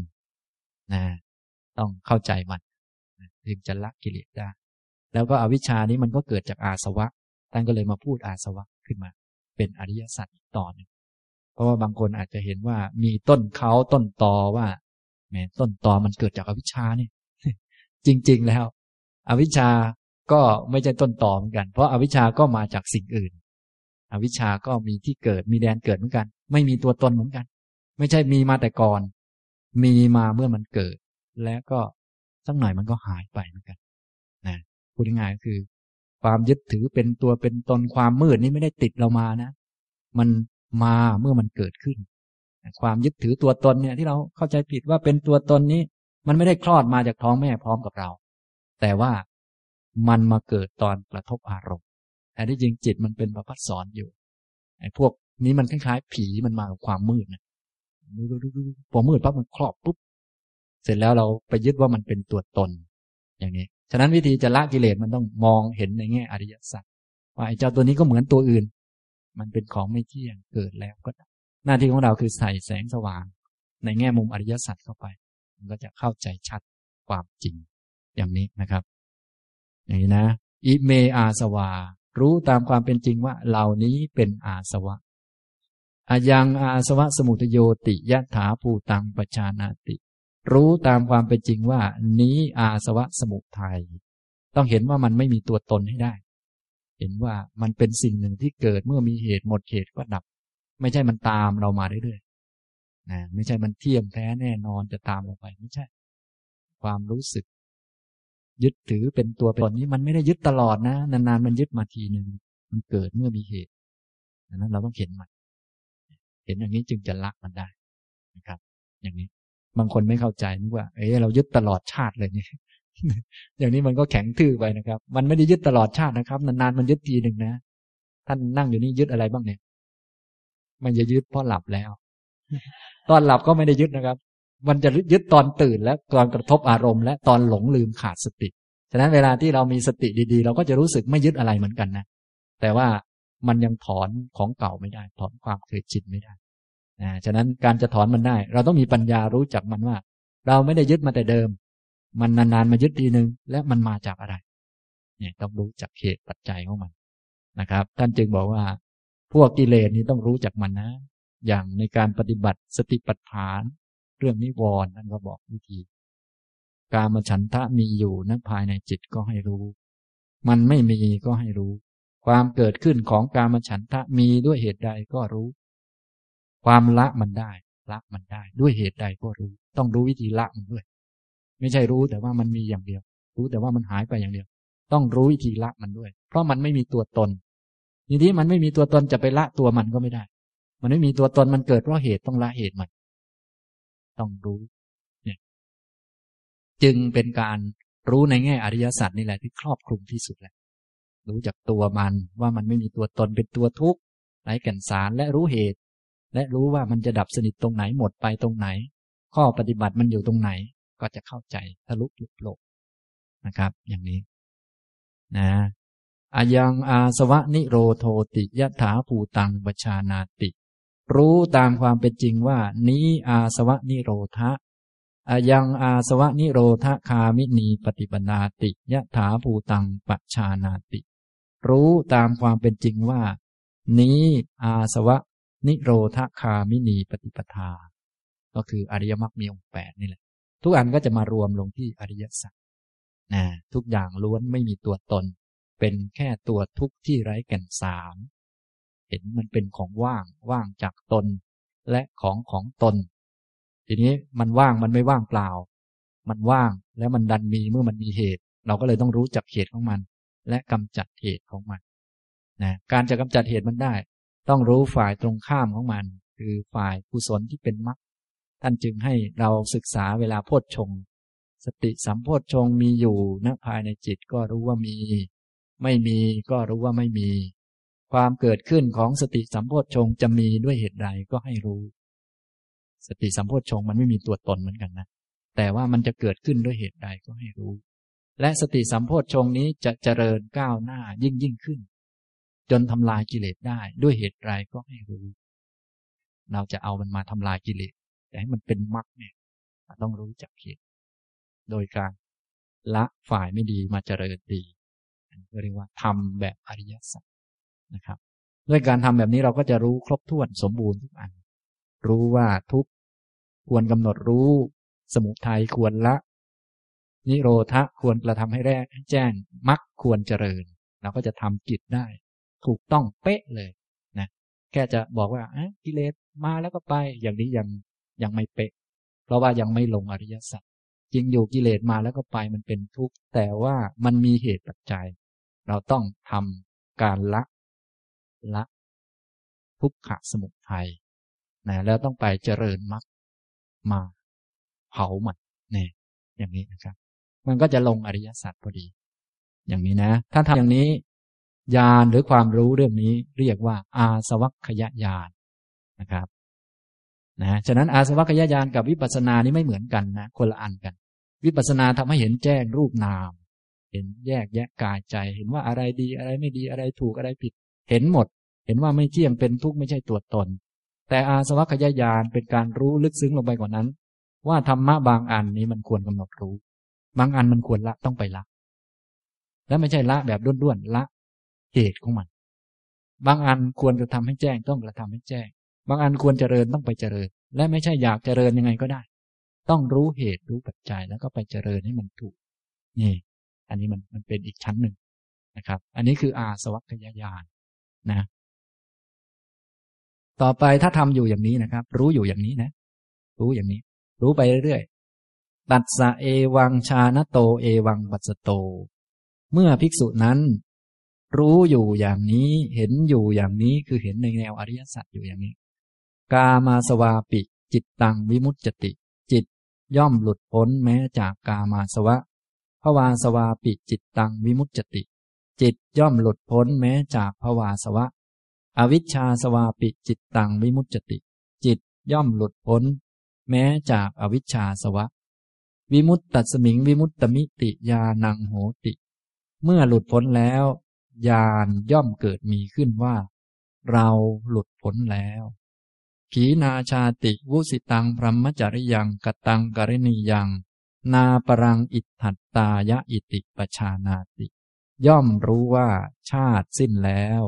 นะต้องเข้าใจมันถึงจะละกิเลสได้ แล้วก็อวิชชานี้มันก็เกิดจากอาสวะท่านก็เลยมาพูดอาสวะขึ้นมา เป็นอริยสัจอีกต่อหนึ่ง เพราะว่าบางคนอาจจะเห็นว่ามีต้นเขาต้นตอว่าแม้ต้นตอมันเกิดจากอวิชชานี่จริง ๆ แล้ว อวิชชาก็ไม่ใช่ต้นตอเหมือนกัน เพราะอาวิชชาก็มาจากสิ่งอื่น อวิชชาก็มีที่เกิดมีแดนเกิดเหมือนกัน ไม่มีตัวตนเหมือนกัน ไม่ใช่มีมาแต่ก่อน มีมาเมื่อมันเกิด แล้วก็สักหน่อยมันก็หายไปเหมือนกันนะพูดง่ายๆก็คือ ความยึดถือเป็นตัวเป็นตนความมืดนี่ไม่ได้ติดเรามานะ มัน มาเมื่อมันเกิดขึ้น ความยึดถือตัวตนเนี่ยที่เราเข้าใจผิดว่าเป็นตัวตนนี้ มันไม่ได้คลอดมาจากท้องแม่พร้อมกับเรา แต่ว่ามันมาเกิดตอนกระทบอารมณ์แต่ที่จริงจิตมันเป็นประพัดสอนอยู่ไอ้พวกนี้มันคล้ายๆ ผีมันมากับความมืดนะพอมืดปั๊บมันครอบปุ๊บเสร็จแล้วเราไปยึดว่ามันเป็นตัวตน อย่างนี้ ฉะนั้นวิธีจะละกิเลสมันต้องมองเห็นในแง่อริยสัจว่าไอ้เจ้าตัวนี้ก็เหมือนตัวอื่น มันเป็นของไม่เที่ยงเกิดแล้วก็หน้าที่ของเราคือใส่แสงสว่าง ในแง่มุมอริยสัจเข้าไป มันก็จะเข้าใจชัดความจริง อย่างนี้นะครับ อย่างนี้นะอิเมอาสวา รู้ตามความเป็นจริงว่าเหล่านี้เป็นอาสวะอายังอาสวะสมุทโยติยะถาภูตังปชานาติ รู้ตามความเป็นจริงว่า นี้อาสวะสมุทัยต้องเห็นว่ามันไม่มีตัวตนให้ได้ เห็นว่ามันเป็นสิ่งหนึ่งที่เกิดเมื่อมีเหตุหมดเหตุก็ดับ ไม่ใช่มันตามเรามาเรื่อยๆนะไม่ใช่มันเที่ยงแท้แน่นอนจะตามเราไปไม่ใช่ ความรู้สึก ยึดถือเป็นตัวเป็นตนนี้มันไม่ได้ยึดตลอดนะนานๆมันยึดมาทีหนึ่งมันเกิดเมื่อมีเหตุดังนั้นเราต้องเห็นมัน เห็นอย่างนี้จึงจะละมันได้นะครับ อย่างนี้ บางคนไม่เข้าใจนึกว่า เอ้เรายึดตลอดชาติเลยเนี่ย อย่างนี้มันก็แข็งทื่อไปนะครับ มันไม่ได้ยึดตลอดชาตินะครับ นานๆมันยึดทีหนึ่งนะ ท่านนั่งอยู่นี่ยึดอะไรบ้างเนี่ย มันจะยึดเพราะหลับแล้ว ตอนหลับก็ไม่ได้ยึดนะครับ มันจะยึดตอนตื่นและตอนกระทบอารมณ์ และตอนหลงลืมขาดสติ ฉะนั้นเวลาที่เรามีสติดีๆ เราก็จะรู้สึกไม่ยึดอะไรเหมือนกันนะ แต่ว่ามันยังถอนของเก่าไม่ได้ ถอนความเคยชินไม่ได้นะฉะนั้นการจะถอนมันได้ เราต้องมีปัญญารู้จักมันว่า เราไม่ได้ยึดมาแต่เดิม มันนานๆมายึดทีหนึ่งและมันมาจากอะไร เนี่ยต้องรู้จักเหตุปัจจัยของมันนะครับ ท่านจึงบอกว่า พวกกิเลสนี้ต้องรู้จักมันนะ อย่างในการปฏิบัติสติปัฏฐาน เรื่องนิวรณ์นั่นก็บอกวิธี การมาฉันทะมีอยู่นั้นภายในจิตก็ให้รู้ มันไม่มีก็ให้รู้ ความเกิดขึ้นของการมาฉันทะมีด้วยเหตุใดก็รู้ ความละมันได้ละมันได้ด้วยเหตุใดก็รู้ ต้องรู้วิธีละมันด้วย ไม่ใช่รู้แต่ว่ามันมีอย่างเดียว รู้แต่ว่ามันหายไปอย่างเดียว ต้องรู้วิธีละมันด้วย เพราะมันไม่มีตัวตนทีนี้มันไม่มีตัวตนจะไปละตัวมันก็ไม่ได้ มันไม่มีตัวตนมันเกิดเพราะเหตุต้องละเหตุมัน ต้องรู้เนี่ยจึงเป็นการรู้ในแง่อริยสัจนี่แหละที่ครอบคลุมที่สุดแหละรู้จักตัวมันว่ามันไม่มีตัวตนเป็นตัวทุกข์ไร้แก่นสารและรู้เหตุ และรู้ว่ามันจะดับสนิทตรงไหนหมดไปตรงไหน ข้อปฏิบัติมันอยู่ตรงไหน ก็จะเข้าใจทะลุลุโลกนะครับ อย่างนี้ นะอายังอาสวะนิโรโทติยถาภูตังบชานาติ รู้ตามความเป็นจริงว่า นี้อาสวะนิโรธะอายังอาสวะนิโรธคามินีปฏิปนาติยถาภูตังปชานาติ รู้ตามความเป็นจริงว่า นี้อาสวะนิโรธคามินีปฏิปทา ก็คืออริยมรรคมีองค์แปดนี่แหละ ทุกอันก็จะมารวมลงที่อริยสัจนะทุกอย่างล้วนไม่มีตัวตน เป็นแค่ตัวทุกข์ที่ไร้แก่นสาร เห็นมันเป็นของว่างว่างจากตน และของของตน ทีนี้มันว่างมันไม่ว่างเปล่า มันว่างแล้วมันดันมีเมื่อมันมีเหตุ เราก็เลยต้องรู้จักเหตุของมัน และกำจัดเหตุของมันนะการจะกำจัดเหตุมันได้ ต้องรู้ฝ่ายตรงข้ามของมัน คือฝ่ายกุศลที่เป็นมรรค ท่านจึงให้เราศึกษาเวลาโพชฌงสติสัมโพชฌงมีอยู่ณภายในจิตก็รู้ว่ามี ไม่มีก็รู้ว่าไม่มี ความเกิดขึ้นของสติสัมโพชฌงจะมีด้วยเหตุใดก็ให้รู้ สติสัมโพชฌงมันไม่มีตัวตนเหมือนกันนะ แต่ว่ามันจะเกิดขึ้นด้วยเหตุใดก็ให้รู้ และสติสัมโพชฌงนี้จะเจริญก้าวหน้ายิ่งยิ่งขึ้น จนทำลายกิเลสได้ด้วยเหตุใดก็ให้รู้ เราจะเอามันมาทำลายกิเลส แต่ให้มันเป็นมรรคเนี่ยต้องรู้จักเหตุ โดยการละฝ่ายไม่ดีมาเจริญดีเรียกว่าทำแบบอริยสัจนะครับ ด้วยการทำแบบนี้เราก็จะรู้ครบถ้วนสมบูรณ์ทุกอัน รู้ว่าทุกควรกำหนดรู้ สมุทัยควรละ นิโรธควรกระทำให้แรกแจ้งมักควรเจริญ เราก็จะทำกิจได้ ถูกต้องเป๊ะเลยนะแค่จะบอกว่ากิเลสมาแล้วก็ไป อย่างนี้ยัง ยังไม่เป๊ะ เพราะว่ายังไม่ลงอริยสัจจริงอยู่กิเลสมาแล้วก็ไปมันเป็นทุกข์แต่ว่ามันมีเหตุปัจจัย เราต้องทำการละละ ทุกขะสมุทัยนะแล้วต้องไปเจริญมรรคมาเผามันเนี่ยอย่างนี้นะครับ มันก็จะลงอริยสัจพอดี อย่างนี้นะ ถ้าทำอย่างนี้ญาณหรือความรู้เรื่องนี้เรียกว่าอาสวัคยญาณนะครับ นะฉะนั้นอาสวัคยญาณกับวิปัสสนานี้ไม่เหมือนกันนะคนละอันกัน วิปัสสนาทำให้เห็นแจ้งรูปนาม เห็นแยกแยะกายใจ เห็นว่าอะไรดีอะไรไม่ดีอะไรถูกอะไรผิด เห็นหมด เห็นว่าไม่เที่ยงเป็นทุกข์ไม่ใช่ตัวตน แต่อาสวัคยายานเป็นการรู้ลึกซึ้งลงไปกว่านั้น ว่าธรรมะบางอันนี้มันควรกำหนดรู้ บางอันมันควรละต้องไปละ และไม่ใช่ละแบบด้วนๆละเหตุของมัน บางอันควรจะทำให้แจ้งต้องกระทำให้แจ้ง บางอันควรเจริญต้องไปเจริญ และไม่ใช่อยากเจริญยังไงก็ได้ ต้องรู้เหตุรู้ปัจจัยแล้วก็ไปเจริญให้มันถูก นี่ อันนี้มันมันเป็นอีกชั้นหนึ่งนะครับ อันนี้คืออาสวัคยายานนะ ต่อไปถ้าทำอยู่อย่างนี้นะครับ รู้อยู่อย่างนี้นะ รู้อย่างนี้ รู้ไปเรื่อยๆตัดสะเอวังชานโตเอวังปัสโต เมื่อภิกษุนั้นรู้อยู่อย่างนี้ เห็นอยู่อย่างนี้คือเห็นในแนวอริยสัจอยู่อย่างนี้ กามาสวาปิ จิตตังวิมุตจติ จิตย่อมหลุดพ้นแม้จากกามาสวะภวาสวาปิจิตตังวิมุตจติ จิตย่อมหลุดพ้นแม้จากภวาสวะ อวิชชาสวาปิจิตตังวิมุตจติ จิตย่อมหลุดพ้น แม้จากอวิชชาสวะ วิมุตตัสมิงวิมุตตมิติยานังโหติ เมื่อหลุดพ้นแล้วญาณย่อมเกิดมีขึ้นว่า เราหลุดพ้นแล้ว ขีนาชาติวุสิตังพรหมจริยังกตังกริณียัง นาปรังอิทธัตตายะอิติปชานาติ ย่อมรู้ว่าชาติสิ้นแล้ว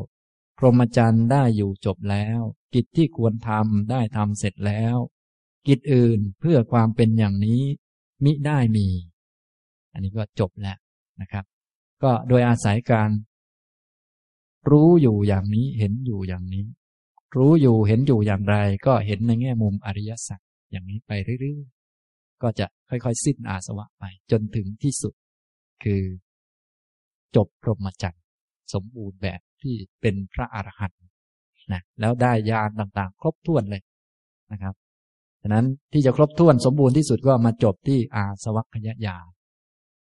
พรหมจรรย์ได้อยู่จบแล้ว กิจที่ควรทำได้ทำเสร็จแล้ว กิจอื่นเพื่อความเป็นอย่างนี้ มิได้มี อันนี้ก็จบแล้วนะครับ ก็โดยอาศัยการ รู้อยู่อย่างนี้เห็นอยู่อย่างนี้ รู้อยู่เห็นอยู่อย่างไร ก็เห็นในแง่มุมอริยสัจอย่างนี้ไปเรื่อยๆ ก็จะค่อยๆ สิ้นอาสวะไปจนถึงที่สุด คือ จบพรหมจรรย์สมบูรณ์แบบที่เป็นพระอรหันต์นะแล้วได้ญาณต่างๆ ครบถ้วนเลยนะครับฉะนั้นที่จะครบถ้วนสมบูรณ์ที่สุดก็มาจบที่อาสวัคยญาณ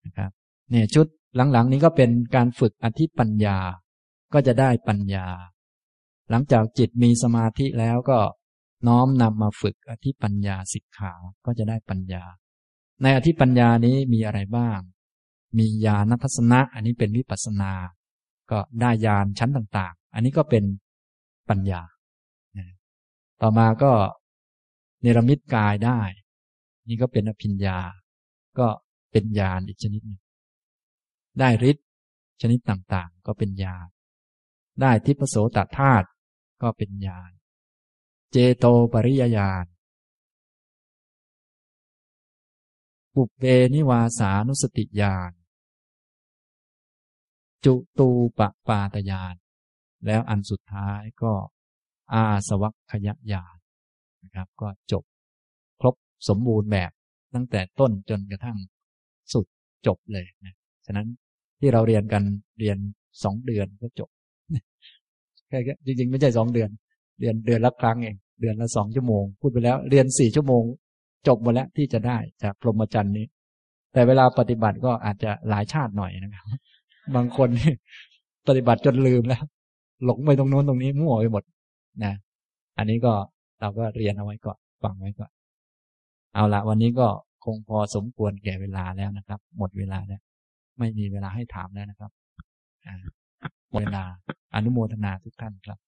นะครับเนี่ยชุดหลังๆ นี้ก็เป็นการฝึกอธิปัญญา ก็จะได้ปัญญา หลังจากจิตมีสมาธิแล้วก็น้อมนำมาฝึกอธิปัญญาสิกขาก็จะได้ปัญญา ในอธิปัญญานี้มีอะไรบ้าง มีญาณทัศนะ อันนี้เป็นวิปัสนา ก็ได้ญาณชั้นต่างๆ อันนี้ก็เป็นปัญญา ต่อมาก็เนรมิตกายได้ นี่ก็เป็นอภิญญา ก็เป็นญาณอีกชนิดหนึ่งได้ฤทธิ์ชนิดต่างๆ ก็เป็นญาณ ได้ทิพโสตธาตุก็เป็นญาณเจโตปริยญาณปุเปนิวาสานุสติญาณจุตูปปาตญาณแล้วอันสุดท้ายก็อาสวัคยญาณนะครับ ก็จบครบสมบูรณ์แบบตั้งแต่ต้นจนกระทั่งสุดจบเลยนะฉะนั้นที่เราเรียนกันเรียนสองเดือนก็จบ แค่จริง ๆ ไม่ใช่สองเดือน เรียนเดือนละครั้งเองเดือนละสองชั่วโมง พูดไปแล้ว เรียนสี่ชั่วโมง จบหมดแล้วที่จะได้จากพรหมจรรย์นี้ แต่เวลาปฏิบัติก็อาจจะหลายชาติหน่อยนะครับ บางคนปฏิบัติจนลืมแล้ว หลงไปตรงโน้นตรงนี้มั่วไปหมดนะอันนี้ก็เราก็เรียนเอาไว้ก่อนฟังไว้ก่อน เอาละวันนี้ก็คงพอสมควรแก่เวลาแล้วนะครับ หมดเวลาแล้ว ไม่มีเวลาให้ถามแล้วนะครับ เวลาอนุโมทนาทุกท่านครับ